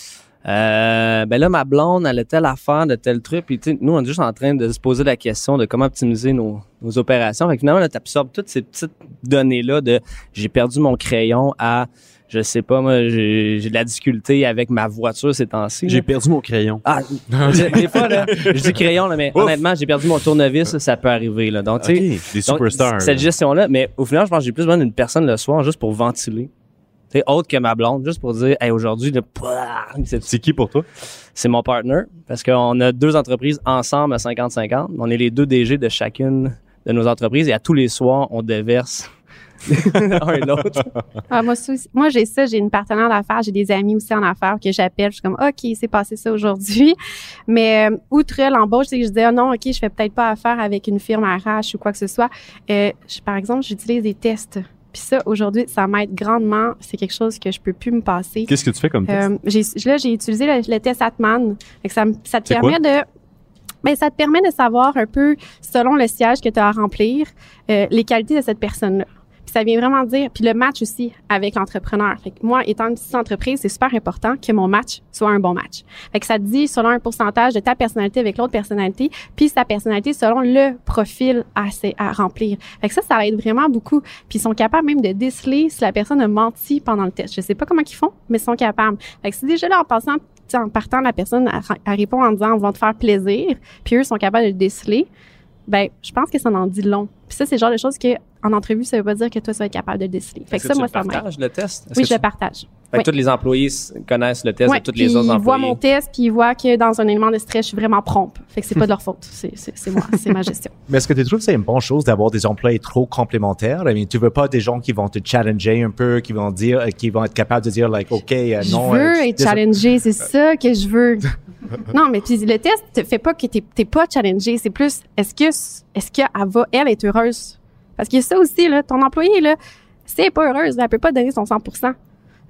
[SPEAKER 3] euh, ben là ma blonde elle a telle affaire de tel truc puis nous on est juste en train de se poser la question de comment optimiser nos, opérations fait que finalement tu absorbes toutes ces petites données là de j'ai perdu mon crayon à je sais pas moi j'ai de la difficulté avec ma voiture ces temps-ci
[SPEAKER 2] J'ai perdu mon crayon.
[SPEAKER 3] Ah, des des fois, là, je dis crayon, là, mais
[SPEAKER 2] Ouf.
[SPEAKER 3] honnêtement, j'ai perdu mon tournevis, ça, ça peut arriver. Là. Donc, tu sais. Cette gestion-là, mais au final, je pense que j'ai plus besoin d'une personne le soir juste pour ventiler. Tu sais, autre que ma blonde, juste pour dire, hey, aujourd'hui, C'est
[SPEAKER 2] qui pour toi?
[SPEAKER 3] c'est mon partner, parce qu'on a deux entreprises ensemble à 50-50. On est les deux DG de chacune de nos entreprises et à tous les soirs, on déverse l'un et l'autre.
[SPEAKER 4] Ah, moi, j'ai ça, j'ai une partenaire d'affaires, j'ai des amis aussi en affaires que j'appelle. Je suis comme, OK, c'est passé ça aujourd'hui. Mais euh, outre l'embauche, c'est que je disais, ah non, OK, je fais peut-être pas affaire avec une firme RH ou quoi que ce soit. Euh, je- par exemple, j'utilise des tests. Puis ça, aujourd'hui, ça m'aide grandement. C'est quelque chose que je peux plus me passer.
[SPEAKER 2] Qu'est-ce que tu fais comme test?
[SPEAKER 4] Euh, j'ai, là, j'ai utilisé le, le test Atman. Fait que ça, te permet
[SPEAKER 2] quoi?
[SPEAKER 4] de ben, ça te permet de savoir un peu, selon le siège que tu as à remplir, euh, les qualités de cette personne-là. Ça vient vraiment dire, puis le match aussi avec l'entrepreneur. Moi, étant une petite entreprise, c'est super important que mon match soit un bon match. Fait que ça te dit selon un pourcentage de ta personnalité avec l'autre personnalité, puis sa personnalité selon le profil à, à remplir. Fait que ça, ça aide vraiment beaucoup. Puis ils sont capables même de déceler si la personne a menti pendant le test. Je sais pas comment ils font, mais ils sont capables. Fait que si déjà là, en passant, en partant, la personne, répond en disant, on va te faire plaisir, puis eux sont capables de le déceler, ben, je pense que ça en dit long. Puis ça, c'est le genre de choses que, en entrevue, ça veut pas dire que toi, tu vas être capable de le déceler. Fait que
[SPEAKER 3] Est-ce
[SPEAKER 4] ça,
[SPEAKER 3] tu
[SPEAKER 4] moi,
[SPEAKER 3] le
[SPEAKER 4] ça
[SPEAKER 3] partages, le test?
[SPEAKER 4] Oui,
[SPEAKER 3] que
[SPEAKER 4] je le
[SPEAKER 3] tu-
[SPEAKER 4] partage.
[SPEAKER 3] Fait que
[SPEAKER 4] Oui.
[SPEAKER 3] tous les employés connaissent le test
[SPEAKER 4] Ouais,
[SPEAKER 3] de tous
[SPEAKER 4] puis
[SPEAKER 3] les autres
[SPEAKER 4] ils
[SPEAKER 3] employés.
[SPEAKER 4] voient mon test, puis ils voient que dans un élément de stress, je suis vraiment prompte. Fait que c'est pas de leur faute. C'est, c'est, c'est moi, c'est ma gestion.
[SPEAKER 5] Mais est-ce que tu trouves que c'est une bonne chose d'avoir des employés trop complémentaires? I mean, tu veux pas des gens qui vont te challenger un peu, qui vont dire, euh, qui vont être capables de dire, like, OK, euh,
[SPEAKER 4] je
[SPEAKER 5] non.
[SPEAKER 4] veux
[SPEAKER 5] euh,
[SPEAKER 4] être
[SPEAKER 5] désolé.
[SPEAKER 4] challengée, c'est ça que je veux. non, mais puis le test te fait pas que t'es, t'es pas challengé, c'est plus est-ce que est-ce qu'elle va elle être heureuse? Parce a ça aussi là, ton employé là, si elle est pas heureuse, elle peut pas donner son 100%.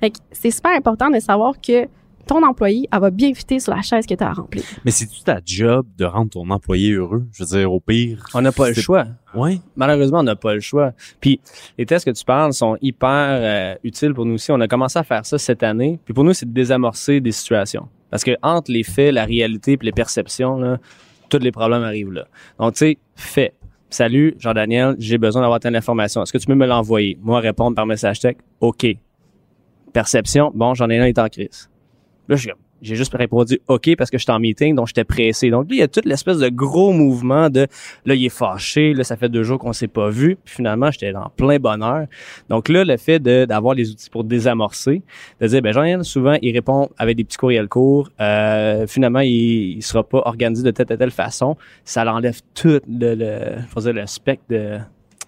[SPEAKER 4] Fait que c'est super important de savoir que ton employé, elle va bien fitter sur la chaise que tu as à remplir.
[SPEAKER 2] Mais c'est-tu ta job de rendre ton employé heureux? Je veux dire, au pire.
[SPEAKER 3] On n'a pas le choix.
[SPEAKER 2] Ouais.
[SPEAKER 3] Malheureusement, on n'a pas le choix. Puis les tests que tu parles sont hyper euh, utiles pour nous aussi. On a commencé à faire ça cette année. Puis pour nous, c'est de désamorcer des situations. Parce que entre les faits, la réalité puis les perceptions, là, tous les problèmes arrivent là. Donc, tu sais, fait. Salut, Jean-Daniel, j'ai besoin d'avoir telle information. Est-ce que tu peux me l'envoyer? Moi, répondre par message texte, OK. Perception, bon, Jean-Daniel est en crise. Là, j'ai j'ai juste répondu OK parce que j'étais en meeting, donc j'étais pressé. Donc là, il y a toute l'espèce de gros mouvement de là, il est fâché, là, ça fait deux jours qu'on s'est pas vu. Puis finalement, j'étais dans plein bonheur. Donc là, le fait d'avoir les outils pour désamorcer, de dire, ben Jean-Yann, souvent, il répond avec des petits courriels courts. Euh, finalement, il, il sera pas organisé de telle, telle, telle façon. Ça l'enlève tout le, le, le spectre de,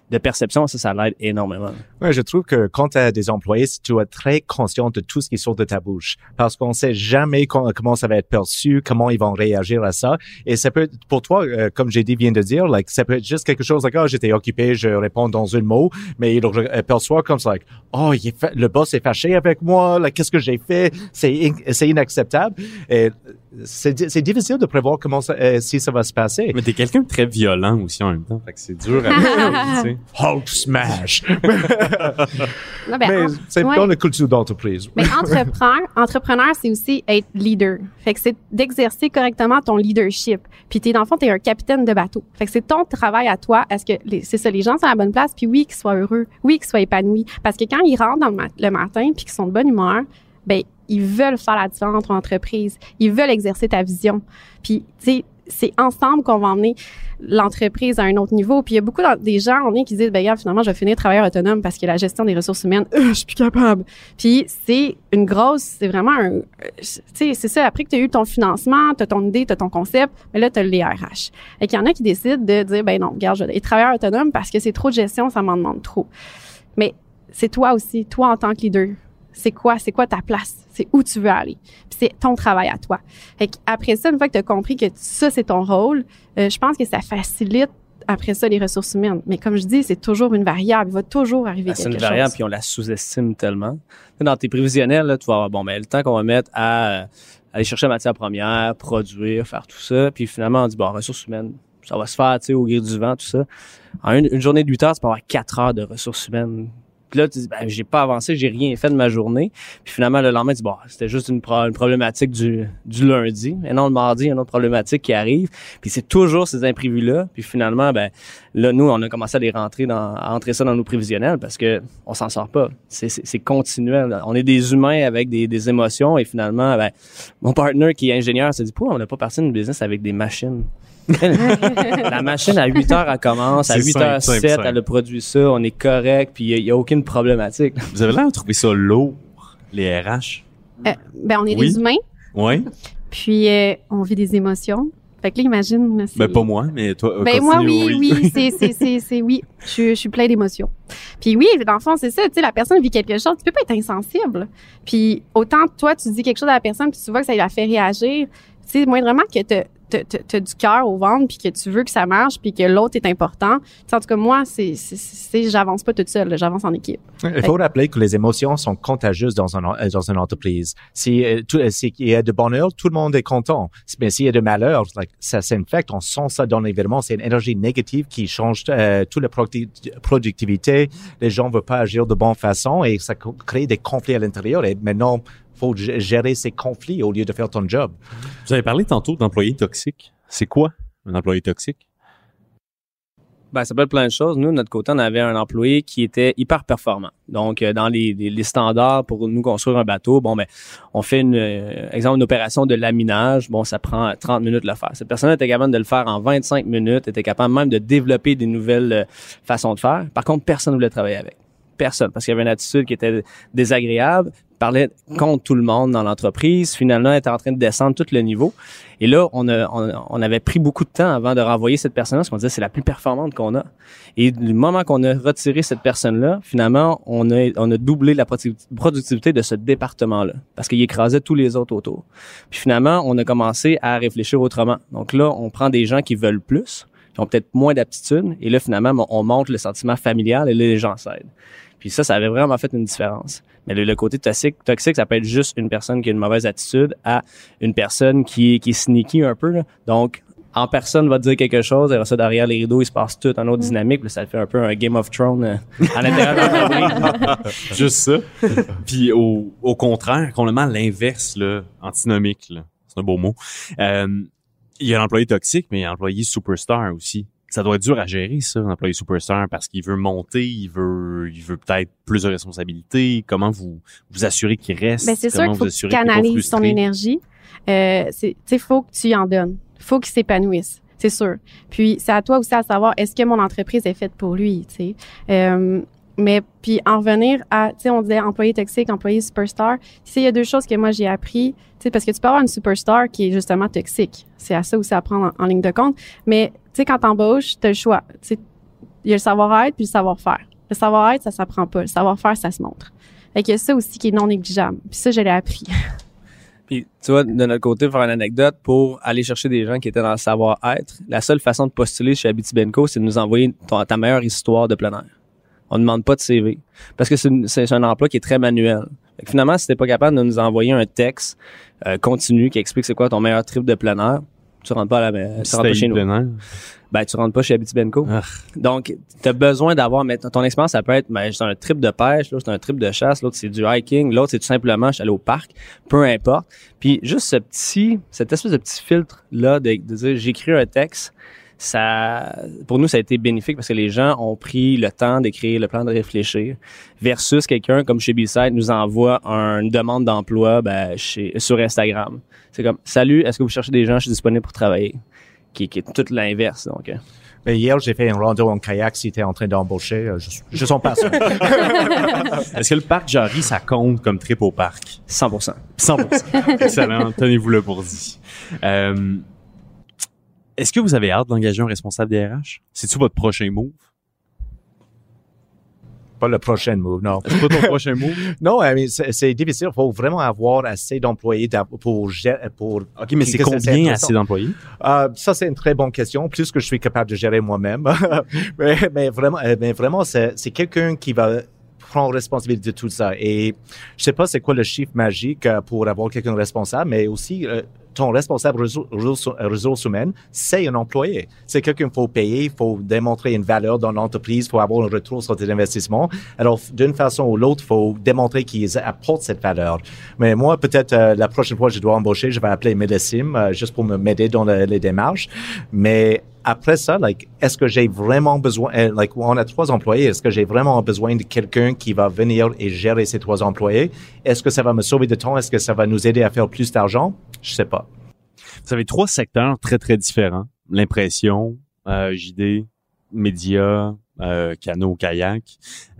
[SPEAKER 3] de perception. Ça, ça l'aide énormément.
[SPEAKER 5] Ouais, je trouve que quand tu as des employés, tu dois être très conscient de tout ce qui sort de ta bouche. Parce qu'on sait jamais com- comment ça va être perçu, comment ils vont réagir à ça. Et ça peut être, pour toi, euh, comme j'ai dit, vient de dire, like, ça peut être juste quelque chose, like, oh, j'étais occupé, je réponds dans un mot, mais il euh, perçoit comme ça, like, oh, le boss est fâché avec moi, like, qu'est-ce que j'ai fait? C'est, in- c'est inacceptable. C'est, di- c'est difficile de prévoir comment ça, euh, si ça va se passer.
[SPEAKER 2] Mais t'es quelqu'un de très violent aussi en même temps. Fait que c'est dur à.
[SPEAKER 5] Hulk smash!
[SPEAKER 4] Non, ben,
[SPEAKER 5] mais
[SPEAKER 4] en-
[SPEAKER 5] c'est
[SPEAKER 4] ouais.
[SPEAKER 5] dans la culture d'entreprise.
[SPEAKER 4] Mais entrepreneur, entrepreneur, c'est aussi être leader. Fait que c'est d'exercer correctement ton leadership. Puis t'es dans le fond, t'es un capitaine de bateau. Fait que c'est ton travail à toi. Est-ce que les- c'est ça, les gens sont à la bonne place, puis oui, qu'ils soient heureux, oui, qu'ils soient épanouis. Parce que quand ils rentrent dans le, mat- le matin, puis qu'ils sont de bonne humeur, ben ils veulent faire la différence entre entreprises. Ils veulent exercer ta vision. Puis tu sais, c'est ensemble qu'on va emmener l'entreprise à un autre niveau. Puis il y a beaucoup d'en- des gens, on est qui disent, ben regarde, finalement, je vais finir travailleur autonome parce que la gestion des ressources humaines, euh, je suis plus capable. Puis c'est une grosse, c'est vraiment un, tu sais, c'est ça. Après que tu as eu ton financement, tu as ton idée, tu as ton concept, mais là, tu as les RH. Et qu'il y en a qui décident de dire, ben non, regarde, je vais être travailleur autonome parce que c'est trop de gestion, ça m'en demande trop. Mais c'est toi aussi, toi en tant que leader. C'est quoi, c'est quoi ta place? C'est où tu veux aller? Puis c'est ton travail à toi. Fait après ça, une fois que tu as compris que ça, c'est ton rôle, euh, je pense que ça facilite après ça les ressources humaines. Mais comme je dis, c'est toujours une variable. Il va toujours arriver
[SPEAKER 3] Ben, c'est
[SPEAKER 4] quelque
[SPEAKER 3] une variable,
[SPEAKER 4] chose.
[SPEAKER 3] puis on la sous-estime tellement. Dans tes prévisionnels, là, tu vas avoir, bon, mais le temps qu'on va mettre à euh, aller chercher la matière première, produire, faire tout ça, puis finalement, on dit, bon, ressources humaines, ça va se faire, tu sais, au gré du vent, tout ça. En une, une journée de 8 heures, tu peux avoir 4 heures de ressources humaines. Puis là, tu dis, ben, j'ai pas avancé, j'ai rien fait de ma journée. Puis finalement, le lendemain, tu dis, bon, c'était juste une, pro- une problématique du, du lundi. Et non, le mardi, il y a une autre problématique qui arrive. Puis c'est toujours ces imprévus-là. Puis finalement, ben, là, nous, on a commencé à les rentrer dans, à ça dans nos prévisionnels parce que on s'en sort pas. C'est, continuel. On est des humains avec des, des émotions et finalement, ben, mon partner qui est ingénieur s'est dit, pourquoi on n'a pas parti d'une business avec des machines? La machine à 8 heures, elle commence. À
[SPEAKER 2] C'est
[SPEAKER 3] 8
[SPEAKER 2] simple,
[SPEAKER 3] h
[SPEAKER 2] simple,
[SPEAKER 3] 7,
[SPEAKER 2] simple.
[SPEAKER 3] elle a produit ça. On est correct. Puis il n'y a, aucune problématique.
[SPEAKER 2] Vous avez l'air de trouver ça lourd, les RH.
[SPEAKER 4] Euh, ben, on est
[SPEAKER 2] Oui.
[SPEAKER 4] des humains,
[SPEAKER 2] Ouais.
[SPEAKER 4] puis euh, on vit des émotions. Fait que là, imagine.
[SPEAKER 2] Ben, pas moi, mais toi. euh,
[SPEAKER 4] Ben moi oui, oui, c'est c'est c'est c'est oui, je, suis- je suis plein d'émotions. Puis oui, dans le fond, c'est ça, tu sais la personne vit quelque chose, tu peux pas être insensible. Puis autant toi tu dis quelque chose à la personne puis tu vois que ça la fait réagir, tu sais moindrement que tu as du cœur au ventre puis que tu veux que ça marche puis que l'autre est important. Tu sais, en tout cas moi c'est j'avance pas toute seule, j'avance en équipe.
[SPEAKER 5] Il faut rappeler que les émotions sont contagieuses dans, un, euh, dans une entreprise. Si, euh, euh, s'il y a de bonheur, tout le monde est content. Mais s'il y a de malheur, ça s'infecte, on sent ça dans l'environnement. C'est une énergie négative qui change euh, toute la producti- productivité. Les gens veulent pas agir de bonne façon et ça crée des conflits à l'intérieur. Et maintenant, faut g- gérer ces conflits au lieu de faire ton job.
[SPEAKER 2] Vous avez parlé tantôt d'employés toxiques. C'est quoi un employé toxique?
[SPEAKER 3] Ben, ça peut être plein de choses. Nous, de notre côté, on avait un employé qui était hyper performant. Donc, euh, dans les, les, standards pour nous construire un bateau, bon, ben, on fait une, euh, exemple, une opération de laminage. Bon, ça prend 30 minutes de le faire. Cette personne était capable de le faire en 25 minutes, était capable même de développer des nouvelles euh, façons de faire. Par contre, personne ne voulait travailler avec personne parce qu'il y avait une attitude qui était désagréable, parlait contre tout le monde dans l'entreprise. Finalement, elle était en train de descendre tout le niveau. Et là, on, avait pris beaucoup de temps avant de renvoyer cette personne-là parce qu'on disait c'est la plus performante qu'on a. Et du moment qu'on a retiré cette personne-là, finalement, on a, doublé la productivité de ce département-là parce qu'il écrasait tous les autres autour. Puis finalement, on a commencé à réfléchir autrement. Donc là, on prend des gens qui veulent plus, qui ont peut-être moins d'aptitude, et là, finalement, on montre le sentiment familial et là, les gens s'aident. Puis ça, ça avait vraiment fait une différence. Mais le, côté toxique, toxique, ça peut être juste une personne qui a une mauvaise attitude à une personne qui qui est sneaky un peu. Donc, en personne va dire quelque chose, et ça derrière les rideaux, il se passe tout en autre dynamique, puis ça fait un peu un Game of Thrones euh, à l'intérieur de
[SPEAKER 2] Juste ça. puis au, au contraire, complètement l'inverse, antinomique, c'est un beau mot. Euh, il y a l'employé toxique, mais il y a l'employé superstar aussi ça doit être dur à gérer ça, un employé superstar, parce qu'il veut monter, il veut, il veut peut-être plus de responsabilités. Comment vous vous assurez qu'il reste?
[SPEAKER 4] Ben c'est sûr qu'il faut que tu canalises ton énergie. Euh, c'est, faut que tu y en donnes. Faut qu'il s'épanouisse. C'est sûr. Puis c'est à toi aussi à savoir est-ce que mon entreprise est faite pour lui. Tu sais? Euh, mais puis en revenir à, tu sais, on disait employé toxique, employé superstar. Tu il y a deux choses que moi j'ai appris, tu sais, parce que tu peux avoir une superstar qui est justement toxique. C'est à ça aussi à prendre en, ligne de compte. Mais sais, quand t'embauches, t'as le choix. Il y a le savoir-être puis le savoir-faire. Le savoir-être, ça s'apprend pas. Le savoir-faire, ça se montre. Fait qu'il y a ça aussi qui est non négligeable. Puis ça, je l'ai appris.
[SPEAKER 3] Puis, tu vois, de notre côté, pour faire une anecdote, pour aller chercher des gens qui étaient dans le savoir-être, la seule façon de postuler chez Abitibenco, c'est de nous envoyer ta meilleure histoire de plein air. On ne demande pas de CV. Parce que c'est un emploi qui est très manuel. finalement, si t'es pas capable de nous envoyer un texte euh, continu qui explique c'est quoi ton meilleur trip de plein air, tu rentres pas à la, tu rentres pas chez nous. Ben, tu rentres pas chez Abitibenco. Ah. Donc, tu as besoin d'avoir, ton expérience, ça peut être, ben, c'est un trip de pêche, l'autre c'est un trip de chasse, l'autre c'est du hiking, l'autre c'est tout simplement, je suis allé au parc, peu importe. Puis, juste ce petit, cette espèce de petit filtre-là de, de dire, j'écris un texte, ça, pour nous, ça a été bénéfique parce que les gens ont pris le temps d'écrire le plan de réfléchir versus quelqu'un comme chez B-Side nous envoie une demande d'emploi ben, chez, sur Instagram. C'est comme, salut, est-ce que vous cherchez des gens? Je suis disponible pour travailler? Qui, qui est tout l'inverse. Donc, euh.
[SPEAKER 5] ben, hier, j'ai fait un rando en kayak. Si tu en train d'embaucher, euh, je, je sens pas
[SPEAKER 2] Est-ce que le parc Jarry, ça compte comme trip au parc?
[SPEAKER 3] 100%.
[SPEAKER 2] 100%. Excellent. Tenez-vous le pour dit. Euh, est-ce que vous avez hâte d'engager un responsable DRH? C'est-tu votre prochain move?
[SPEAKER 5] Pas le prochain move, non.
[SPEAKER 2] C'est pas ton prochain move?
[SPEAKER 5] Non, mais c'est difficile. Il faut vraiment avoir assez d'employés pour pour.
[SPEAKER 2] Ok, mais c'est combien assez d'employés?
[SPEAKER 5] Euh, ça, c'est une très bonne question. Plus que je suis capable de gérer moi-même. mais, vraiment, euh, mais vraiment, c'est quelqu'un qui va prendre responsabilité de tout ça. Et je sais pas c'est quoi le chiffre magique euh, pour avoir quelqu'un responsable, mais aussi ton responsable ressources humaines, c'est un employé. C'est quelqu'un qu'il faut payer, il faut démontrer une valeur dans l'entreprise, il faut avoir un retour sur tes investissements. Alors, d'une façon ou l'autre, il faut démontrer qu'ils apportent cette valeur. Mais moi, peut-être euh, la prochaine fois que je dois embaucher, je vais appeler Médecine euh, juste pour m'aider dans les démarches. Mais après ça, est-ce que j'ai vraiment besoin, euh, like, on a trois employés, est-ce que j'ai vraiment besoin de quelqu'un qui va venir et gérer ces trois employés? Est-ce que ça va me sauver de temps? Est-ce que ça va nous aider à faire plus d'argent? Je sais pas.
[SPEAKER 2] Vous avez trois secteurs très, très différents. L'impression, euh, JD, médias, euh, canot, kayak,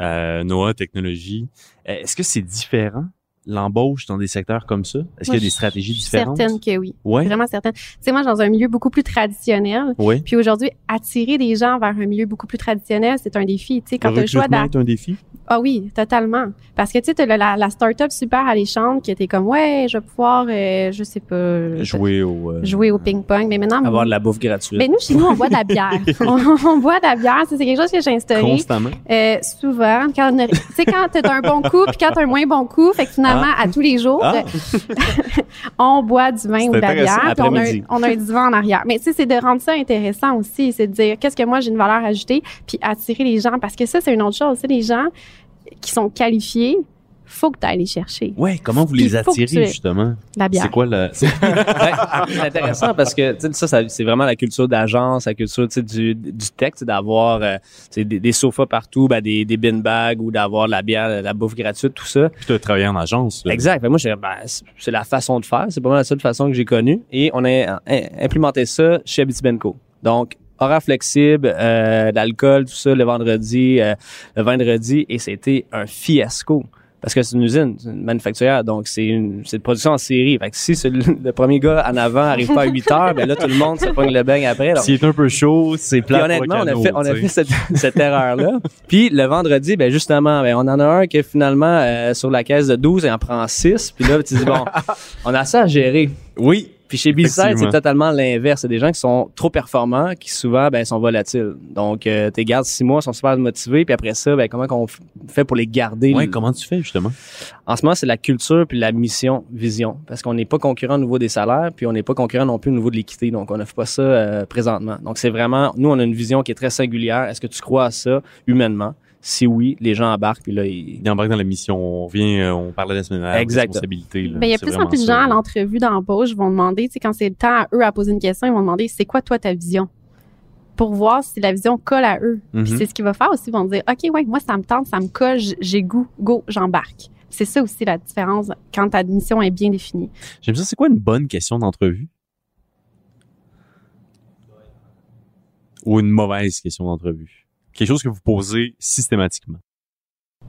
[SPEAKER 2] euh, NOAA, technologie. Est-ce que c'est différent? l'embauche dans des secteurs comme ça? Est-ce qu'il y a des stratégies différentes?
[SPEAKER 4] Certaines que oui. Ouais. Vraiment certaines. Tu sais, moi, dans un milieu beaucoup plus traditionnel. Oui. Puis aujourd'hui, attirer des gens vers un milieu beaucoup plus traditionnel, c'est un défi. Tu sais, quand
[SPEAKER 2] un défi?
[SPEAKER 4] Ah oui, totalement. Parce que tu sais, la, la start-up super alléchante qui était comme, ouais, je vais pouvoir, euh, je sais pas.
[SPEAKER 2] Jouer au.
[SPEAKER 4] Euh, jouer au ping-pong. Mais maintenant.
[SPEAKER 3] Avoir de la bouffe gratuite.
[SPEAKER 4] Mais nous, chez nous, on boit de la bière. on, boit de la bière. C'est quelque chose que j'ai instauré.
[SPEAKER 2] Constamment.
[SPEAKER 4] Euh, souvent. Quand tu sais, quand t'as un bon coup puis quand t'as un moins bon coup. Fait que finalement, ah. à tous les jours. Ah. on boit du vin ou de la bière, puis on a, un, on a un divan en arrière. Mais tu sais, c'est de rendre ça intéressant aussi, c'est de dire qu'est-ce que moi j'ai une valeur ajoutée, puis attirer les gens, parce que ça, c'est une autre chose. Tu les gens qui sont qualifiés, faut que tu ailles les chercher.
[SPEAKER 2] Ouais, comment vous
[SPEAKER 4] Puis
[SPEAKER 2] les attirez,
[SPEAKER 4] tu-
[SPEAKER 2] justement?
[SPEAKER 4] La bière.
[SPEAKER 2] C'est quoi le...
[SPEAKER 3] Ouais, c'est intéressant parce que ça, ça c'est vraiment la culture d'agence, la culture du, du sais, d'avoir euh, des, des sofas partout, ben, des, des bin bags ou d'avoir de la bière, de la bouffe gratuite, tout ça.
[SPEAKER 2] Puis tu as travaillé en agence. là.
[SPEAKER 3] Exact. Que moi, ben, c'est- c'est la façon de faire. C'est pas mal la seule façon que j'ai connue. Et on a euh, implémenté ça chez Abitibenco. Donc, horaire flexible, euh, l'alcool, tout ça, le vendredi, euh, le vendredi, et c'était un fiasco. Parce que c'est une usine, c'est une manufacturière, donc c'est une, c'est une production en série. Fait que si c'est le, premier gars en avant arrive pas à 8 heures, ben là, tout le monde se pogne le beigne après. Donc,
[SPEAKER 2] S'il est un peu chaud, c'est plat
[SPEAKER 3] honnêtement, on a fait, on a fait cette, cette erreur-là. Puis le vendredi, ben justement, ben, on en a un qui finalement euh, sur la caisse de 12 et en prend 6. Puis là, tu dis bon, on a ça à gérer.
[SPEAKER 2] Oui.
[SPEAKER 3] Puis chez B-Side, c'est totalement l'inverse. C'est des gens qui sont trop performants, qui souvent ben, sont volatiles. Donc, euh, tu les gardes six mois, sont super motivés. Puis après ça, ben, comment qu'on fait pour les garder?
[SPEAKER 2] Ouais, comment tu fais, justement?
[SPEAKER 3] En ce moment, c'est la culture puis la mission, vision. Parce qu'on n'est pas concurrent au niveau des salaires, puis on n'est pas concurrent non plus au niveau de l'équité. Donc, on n'offre pas ça euh, présentement. Donc, c'est vraiment, nous, on a une vision qui est très singulière. Est-ce que tu crois à ça humainement? Si oui, les gens embarquent, puis là, ils...
[SPEAKER 2] Il embarque dans la mission. On revient, euh, on parlait la semaine dernière.
[SPEAKER 3] Exact.
[SPEAKER 2] Responsabilité, là.
[SPEAKER 4] Ben, il y a plus en plus de gens à l'entrevue d'embauche vont demander, tu sais, quand c'est le temps à eux à poser une question, ils vont demander c'est quoi toi ta vision? Pour voir si la vision colle à eux. Puis
[SPEAKER 2] Mhm.
[SPEAKER 4] c'est ce qu'il va faire aussi. Ils vont dire OK, ouais, moi ça me tente, ça me colle, j'ai goût, go, j'embarque. C'est ça aussi la différence quand ta mission est bien définie.
[SPEAKER 2] J'aime ça. C'est quoi une bonne question d'entrevue? Ou une mauvaise question d'entrevue? Quelque chose que vous posez systématiquement.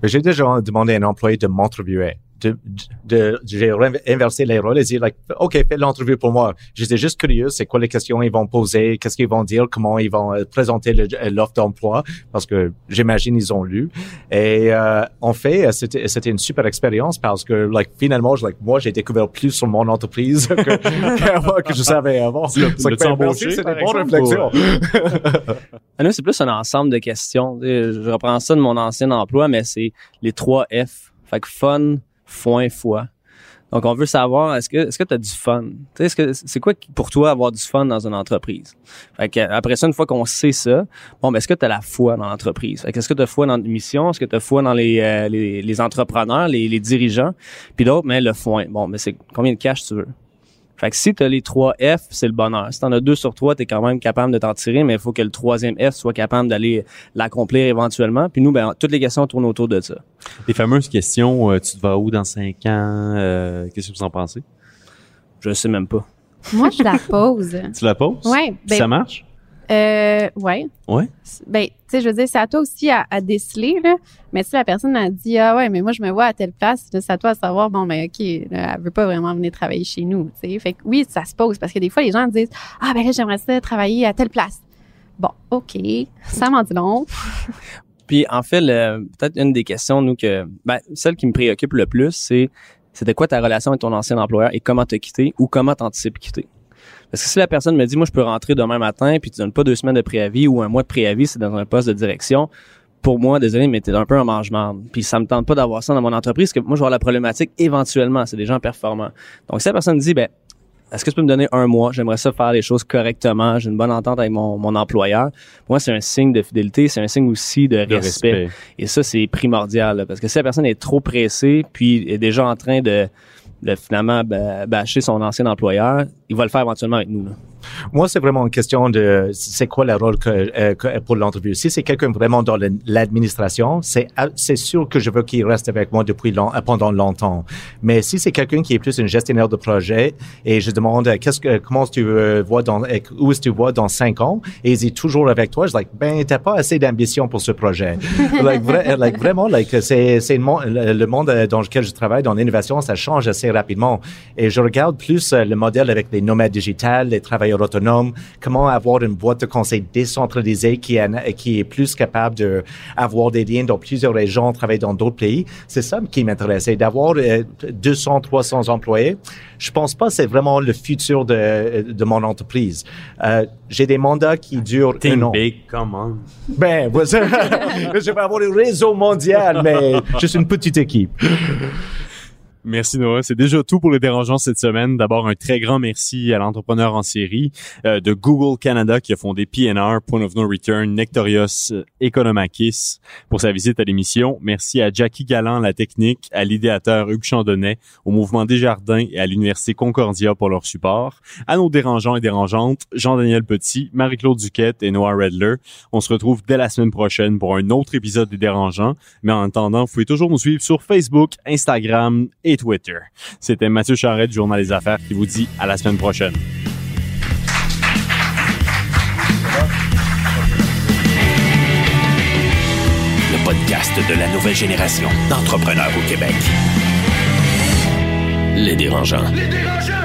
[SPEAKER 5] J'ai déjà demandé à un employé de m'entrevuer. De, de, de- j'ai inversé les rôles et dit, like, OK, fais l'entrevue pour moi. J'étais juste curieux, c'est quoi les questions ils vont poser, qu'est-ce qu'ils vont dire, comment ils vont euh, présenter le- l'offre d'emploi, parce que j'imagine ils ont lu. Et euh, en fait, euh, c'était c'était une super expérience parce que, like, finalement, je- like, moi, j'ai découvert plus sur mon entreprise que, que, que je savais avant. Like, ben, merci,
[SPEAKER 2] embauché,
[SPEAKER 5] c'est
[SPEAKER 2] par
[SPEAKER 5] des bonnes
[SPEAKER 2] exemple,
[SPEAKER 5] réflexions.
[SPEAKER 3] À nous, c'est plus un ensemble de questions. Je reprends ça de mon ancien emploi, mais c'est les trois F. Fait que fun, foin, foi. Donc, on veut savoir, est-ce que est-ce que tu as du fun? Est-ce que c'est quoi pour toi avoir du fun dans une entreprise? Fait que après ça, une fois qu'on sait ça, bon, ben, est-ce que tu as la foi dans l'entreprise? Est-ce que tu as foi dans une mission? Est-ce que tu as foi dans les, euh, les, les entrepreneurs, les, les dirigeants? Puis l'autre, mais le foin. Bon, mais c'est combien de cash tu veux? Fait que si tu as les trois F, c'est le bonheur. Si tu en as deux sur trois, tu es quand même capable de t'en tirer, mais il faut que le troisième F soit capable d'aller l'accomplir éventuellement. Puis nous, ben, toutes les questions tournent autour de ça.
[SPEAKER 2] Les fameuses questions, euh, tu te vas où dans cinq ans? Euh, Qu'est-ce que vous en pensez?
[SPEAKER 3] Je sais même pas.
[SPEAKER 4] Moi, je la pose.
[SPEAKER 2] Tu la poses?
[SPEAKER 4] Ouais,
[SPEAKER 2] Puis
[SPEAKER 4] ben-
[SPEAKER 2] ça marche?
[SPEAKER 4] Euh, ouais.
[SPEAKER 2] Ouais.
[SPEAKER 4] Ben, tu sais, je veux dire, c'est à toi aussi à, à déceler, là. Mais si la personne a dit, ah ouais, mais moi, je me vois à telle place, c'est à toi à savoir, bon, ben, OK, là, elle veut pas vraiment venir travailler chez nous, tu sais. Fait que oui, ça se pose parce que des fois, les gens disent, ah, ben là, j'aimerais ça travailler à telle place. Bon, OK, ça m'en dit long.
[SPEAKER 3] Puis en fait, peut-être une des questions, nous, que ben, celle qui me préoccupe le plus, c'est c'était quoi ta relation avec ton ancien employeur et comment t'as quitté ou comment t'anticipes quitter? Parce que si la personne me dit, moi, je peux rentrer demain matin, puis tu donnes pas deux semaines de préavis ou un mois de préavis, c'est dans un poste de direction, pour moi, désolé, mais t'es un peu un mange-marde. Puis ça me tente pas d'avoir ça dans mon entreprise, que moi, je vais avoir la problématique éventuellement, c'est des gens performants. Donc, si la personne dit, ben, est-ce que tu peux me donner un mois? J'aimerais ça faire les choses correctement. J'ai une bonne entente avec mon, mon employeur. Pour moi, c'est un signe de fidélité. C'est un signe aussi de,
[SPEAKER 2] De
[SPEAKER 3] respect.
[SPEAKER 2] respect.
[SPEAKER 3] Et ça, c'est primordial. là, parce que si la personne est trop pressée, puis est déjà en train de, de finalement bâcher son ancien employeur, il va le faire éventuellement avec nous. là.
[SPEAKER 5] Moi, c'est vraiment une question de c'est quoi le rôle que, euh, que- pour l'entrevue. Si c'est quelqu'un vraiment dans l'administration, c'est ah, c'est sûr que je veux qu'il reste avec moi depuis long- pendant longtemps. Mais si c'est quelqu'un qui est plus un gestionnaire de projet et je demande qu'est-ce que comment tu euh, vois dans où est-ce que tu vois dans cinq ans? Et il est toujours avec toi, je dis like ben t'as pas assez d'ambition pour ce projet. like, vra- like, vraiment like c'est c'est le monde le le monde euh, dans lequel je travaille dans l'innovation ça change assez rapidement et je regarde plus euh, le modèle avec les nomades digitales, les travailleurs autonomes, comment avoir une boîte de conseil décentralisée qui est, qui est plus capable de avoir des liens dans plusieurs régions, travailler dans d'autres pays? C'est ça qui m'intéresse. Et d'avoir euh, 200, 300 employés, je pense pas que c'est vraiment le futur de, de mon entreprise. Euh, J'ai des mandats qui durent un
[SPEAKER 2] Think
[SPEAKER 5] an.
[SPEAKER 2] big, come on.
[SPEAKER 5] Ben, je vais avoir un réseau mondial, mais je suis une petite équipe.
[SPEAKER 2] Merci Noah. C'est déjà tout pour les dérangeants cette semaine. D'abord, un très grand merci à l'entrepreneur en série euh, de Google Canada qui a fondé PNR, Point of No Return, Nectorios Economakis pour sa visite à l'émission. Merci à Jackie Galland, la technique, à l'idéateur Hugues Chandonnet, au Mouvement Desjardins et à l'Université Concordia pour leur support. À nos dérangeants et dérangeantes, Jean-Daniel Petit, Marie-Claude Duquette et Noah Redler. On se retrouve dès la semaine prochaine pour un autre épisode des dérangeants. Mais en attendant, vous pouvez toujours nous suivre sur Facebook, Instagram et Twitter. C'était Mathieu Charette du Journal des Affaires qui vous dit à la semaine prochaine.
[SPEAKER 1] Le podcast de la nouvelle génération d'entrepreneurs au Québec. Les dérangeants.
[SPEAKER 7] Les dérangeants!